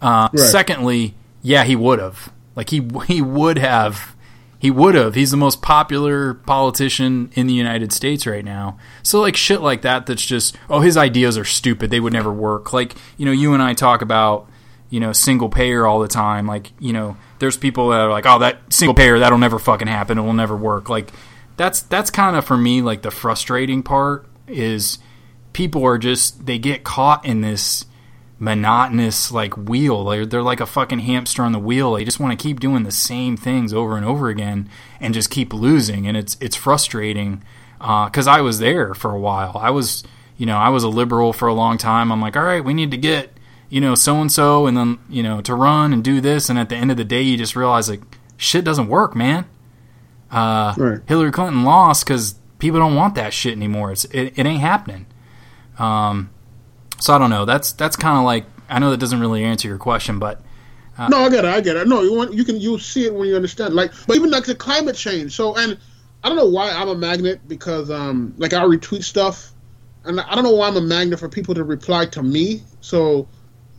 Uh, Right. Secondly, yeah, he would have. Like he he would have. He would have. He's the most popular politician in the United States right now. So like shit like that that's just oh his ideas are stupid. They would never work. Like, you know, you and I talk about, you know, single payer all the time. Like, you know, there's people that are like, "Oh, that single payer that'll never fucking happen. It will never work." Like that's that's kind of for me like the frustrating part is people are just they get caught in this monotonous like wheel. They're, they're like a fucking hamster on the wheel. They just want to keep doing the same things over and over again and just keep losing. And it's it's frustrating uh, because I was there for a while. I was you know I was a liberal for a long time. I'm like, all right, we need to get you know so and so, and then you know to run and do this. And at the end of the day, you just realize like shit doesn't work, man. Uh, Right. Hillary Clinton lost because people don't want that shit anymore. It's it, it ain't happening. Um, so I don't know. That's that's kind of like I know that doesn't really answer your question, but No, I get it. I get it. No, you want you can you see it when you understand. Like, but even like the climate change. So, and I don't know why I'm a magnet because um like I retweet stuff, and I don't know why I'm a magnet for people to reply to me. So,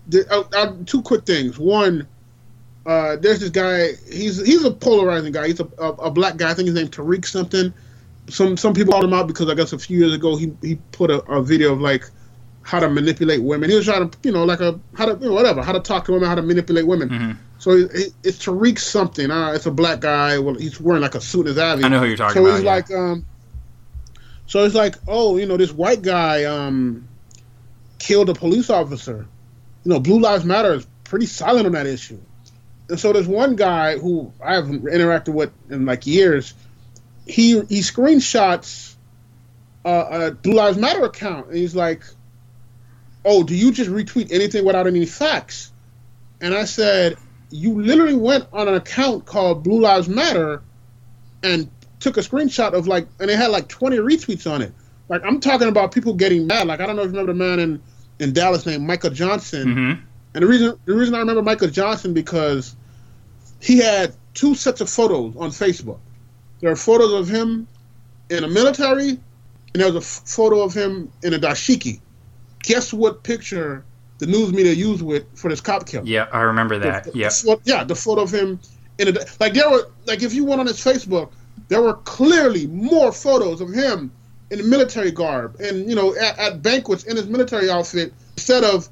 the, uh, uh, two quick things. One, uh, there's this guy. He's he's a polarizing guy. He's a, a, a black guy. I think his name Tariq something. Some some people called him out because I guess a few years ago he he put a, a video of like how to manipulate women. He was trying to, you know, like a how to, you know, whatever, how to talk to women, how to manipulate women. Mm-hmm. So it, it, it's Tariq something. Uh, it's a black guy. Well, he's wearing like a suit as Abby. I know who you're talking so about. he's yeah. like, um, so it's like, oh, you know, this white guy um killed a police officer. You know, Blue Lives Matter is pretty silent on that issue. And so there's one guy who I haven't interacted with in like years. He he screenshots uh, a Blue Lives Matter account, and he's like, "Oh, do you just retweet anything without any facts?" And I said, "You literally went on an account called Blue Lives Matter and took a screenshot of like, and it had like 20 retweets on it. Like I'm talking about people getting mad. Like I don't know if you remember the man in in Dallas named Michael Johnson. Mm-hmm. And the reason the reason I remember Michael Johnson because he had two sets of photos on Facebook. There are photos of him in a military, and there was a f- photo of him in a dashiki. Guess what picture the news media used with for this cop kill? Yeah, I remember that. The- the Yeah. pho- yeah, the photo of him in a like there were like if you went on his Facebook, there were clearly more photos of him in military garb and you know at, at banquets in his military outfit instead of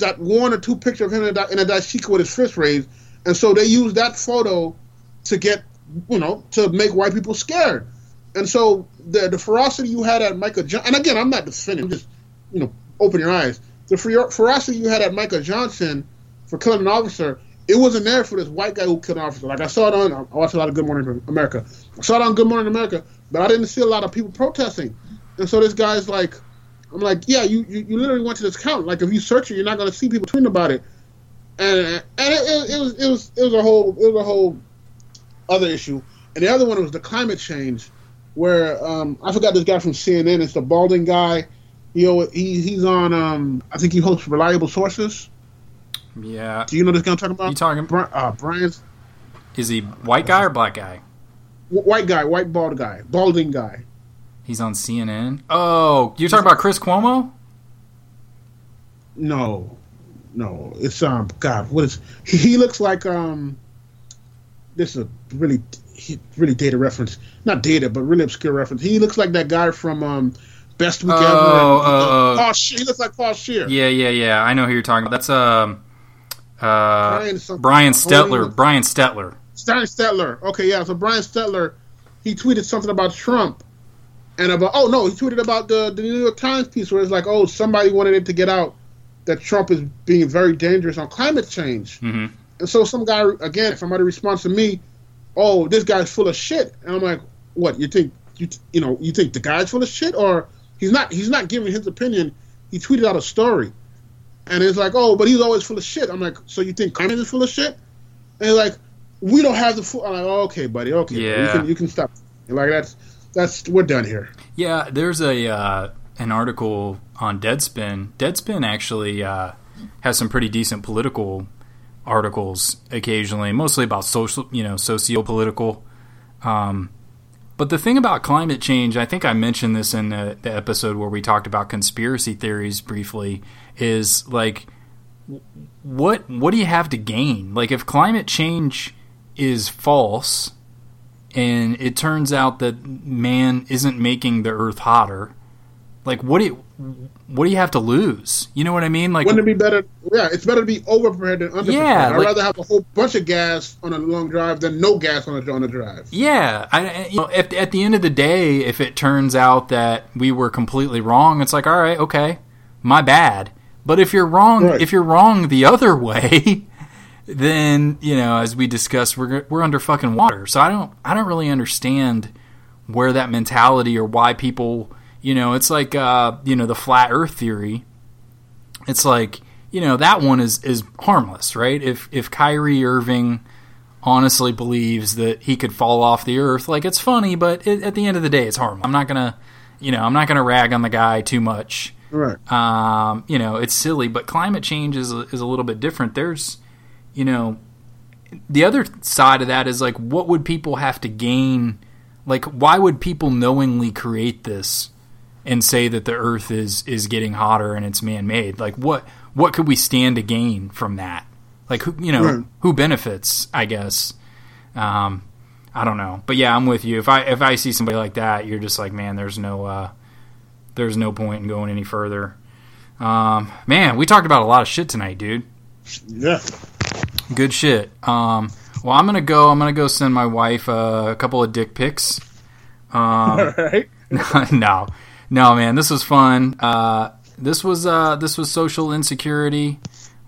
that one or two picture of him in a, dashiki with his fist raised, and so they use that photo to get you know to make white people scared, and so the the ferocity you had at Michael John and again I'm not defending, I'm just you know open your eyes. The ferocity you had at Michael Johnson for killing an officer, it wasn't there for this white guy who killed an officer. Like I saw it on, I watched a lot of Good Morning America. I saw it on Good Morning America, but I didn't see a lot of people protesting. And so this guy's like, I'm like, yeah, you, you, you literally went to this count. Like if you search it, you're not going to see people tweeting about it. And and it, it, it was it was it was a whole it was a whole other issue. And the other one was the climate change, where um, I forgot this guy from CNN. It's the balding guy. You know, he he's on. Um, I think he hosts Reliable Sources. Yeah. Do you know this guy I'm talking about? You talking? Uh, Brian, Is he white guy or black guy? Wh- white guy, white bald guy, balding guy. He's on CNN. Oh, you're talking about Chris Cuomo? No, no, it's um. God, what is he? He looks like um. This is a really, really data reference. Not data, but really obscure reference. He looks like that guy from um, Best Week Oh, Ever. oh, oh. Paul Scheer. He looks like Paul Scheer. Yeah, yeah, yeah. I know who you're talking about. That's um, uh, Brian. Brian Stelter. Brian Stelter. Brian Stelter. Okay, yeah. So Brian Stelter, he tweeted something about Trump, and about oh no, he tweeted about the the New York Times piece where it's like oh somebody wanted it to get out that Trump is being very dangerous on climate change, hmm and so some guy again somebody responds to me, oh this guy's full of shit, and I'm like what you think you you know you think the guy's full of shit? Or he's not he's not giving his opinion, he tweeted out a story, and it's like oh but he's always full of shit. I'm like so you think climate is full of shit, and he's like we don't have the full. I'm like, oh, okay, buddy, okay, you can you can stop. Like that's that's we're done here. Yeah, there's a uh, an article on Deadspin. Deadspin actually uh, has some pretty decent political articles occasionally, mostly about social, you know, socio-political. Um, but the thing about climate change, I think I mentioned this in the, the episode where we talked about conspiracy theories briefly, is like what what do you have to gain? Like if climate change is false and it turns out that man isn't making the earth hotter, like what do you, what do you have to lose? You know what I mean? Like Wouldn't it be better? Yeah, it's better to be over prepared than under Yeah, prepared. I'd like- rather have a whole bunch of gas on a long drive than no gas on a on a drive. Yeah, I, I- you know, at, at the end of the day, if it turns out that we were completely wrong, it's like, all right, okay, my bad. But if you're wrong, Right. if you're wrong the other way, then you know, as we discussed, we're we're under fucking water. So I don't I don't really understand where that mentality or why people, you know, it's like uh, you know the flat Earth theory. It's like you know that one is is harmless, right? If if Kyrie Irving honestly believes that he could fall off the earth. Like it's funny, but it, at the end of the day, it's harmless. I'm not gonna, you know, I'm not gonna rag on the guy too much. Right. Um, you know, it's silly, but climate change is a, is a little bit different. There's, you know, the other side of that is like, what would people have to gain? Like, why would people knowingly create this and say that the Earth is is getting hotter and it's man made? Like, what what could we stand to gain from that? Like, who you know, Right. who benefits? I guess. Um, I don't know, but yeah, I'm with you. If I if I see somebody like that, you're just like, man, there's no uh, there's no point in going any further. Um, man, we talked about a lot of shit tonight, dude. Yeah. Good shit. Um, well, I'm gonna go. I'm gonna go send my wife uh, a couple of dick pics. Um, All right. no, no, man, this was fun. Uh, this was uh, this was social insecurity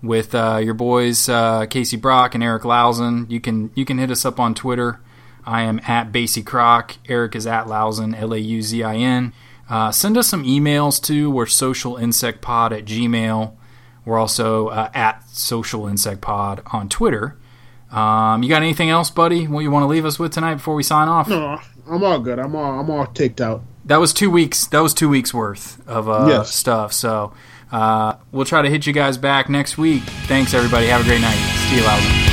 with uh, your boys uh, Casey Brock and Eric Lawson. You can you can hit us up on Twitter. I am at Basie Croc. Eric is at Lausen L A U Z I N. Uh, send us some emails too. We're socialinsectpod at gmail. We're also uh, at Social Insect Pod on Twitter. Um, you got anything else, buddy? What you want to leave us with tonight before we sign off? No, I'm all good. I'm all I'm all ticked out. That was two weeks. That was two weeks worth of uh, Yes. stuff. So uh, we'll try to hit you guys back next week. Thanks, everybody. Have a great night. See you, loud.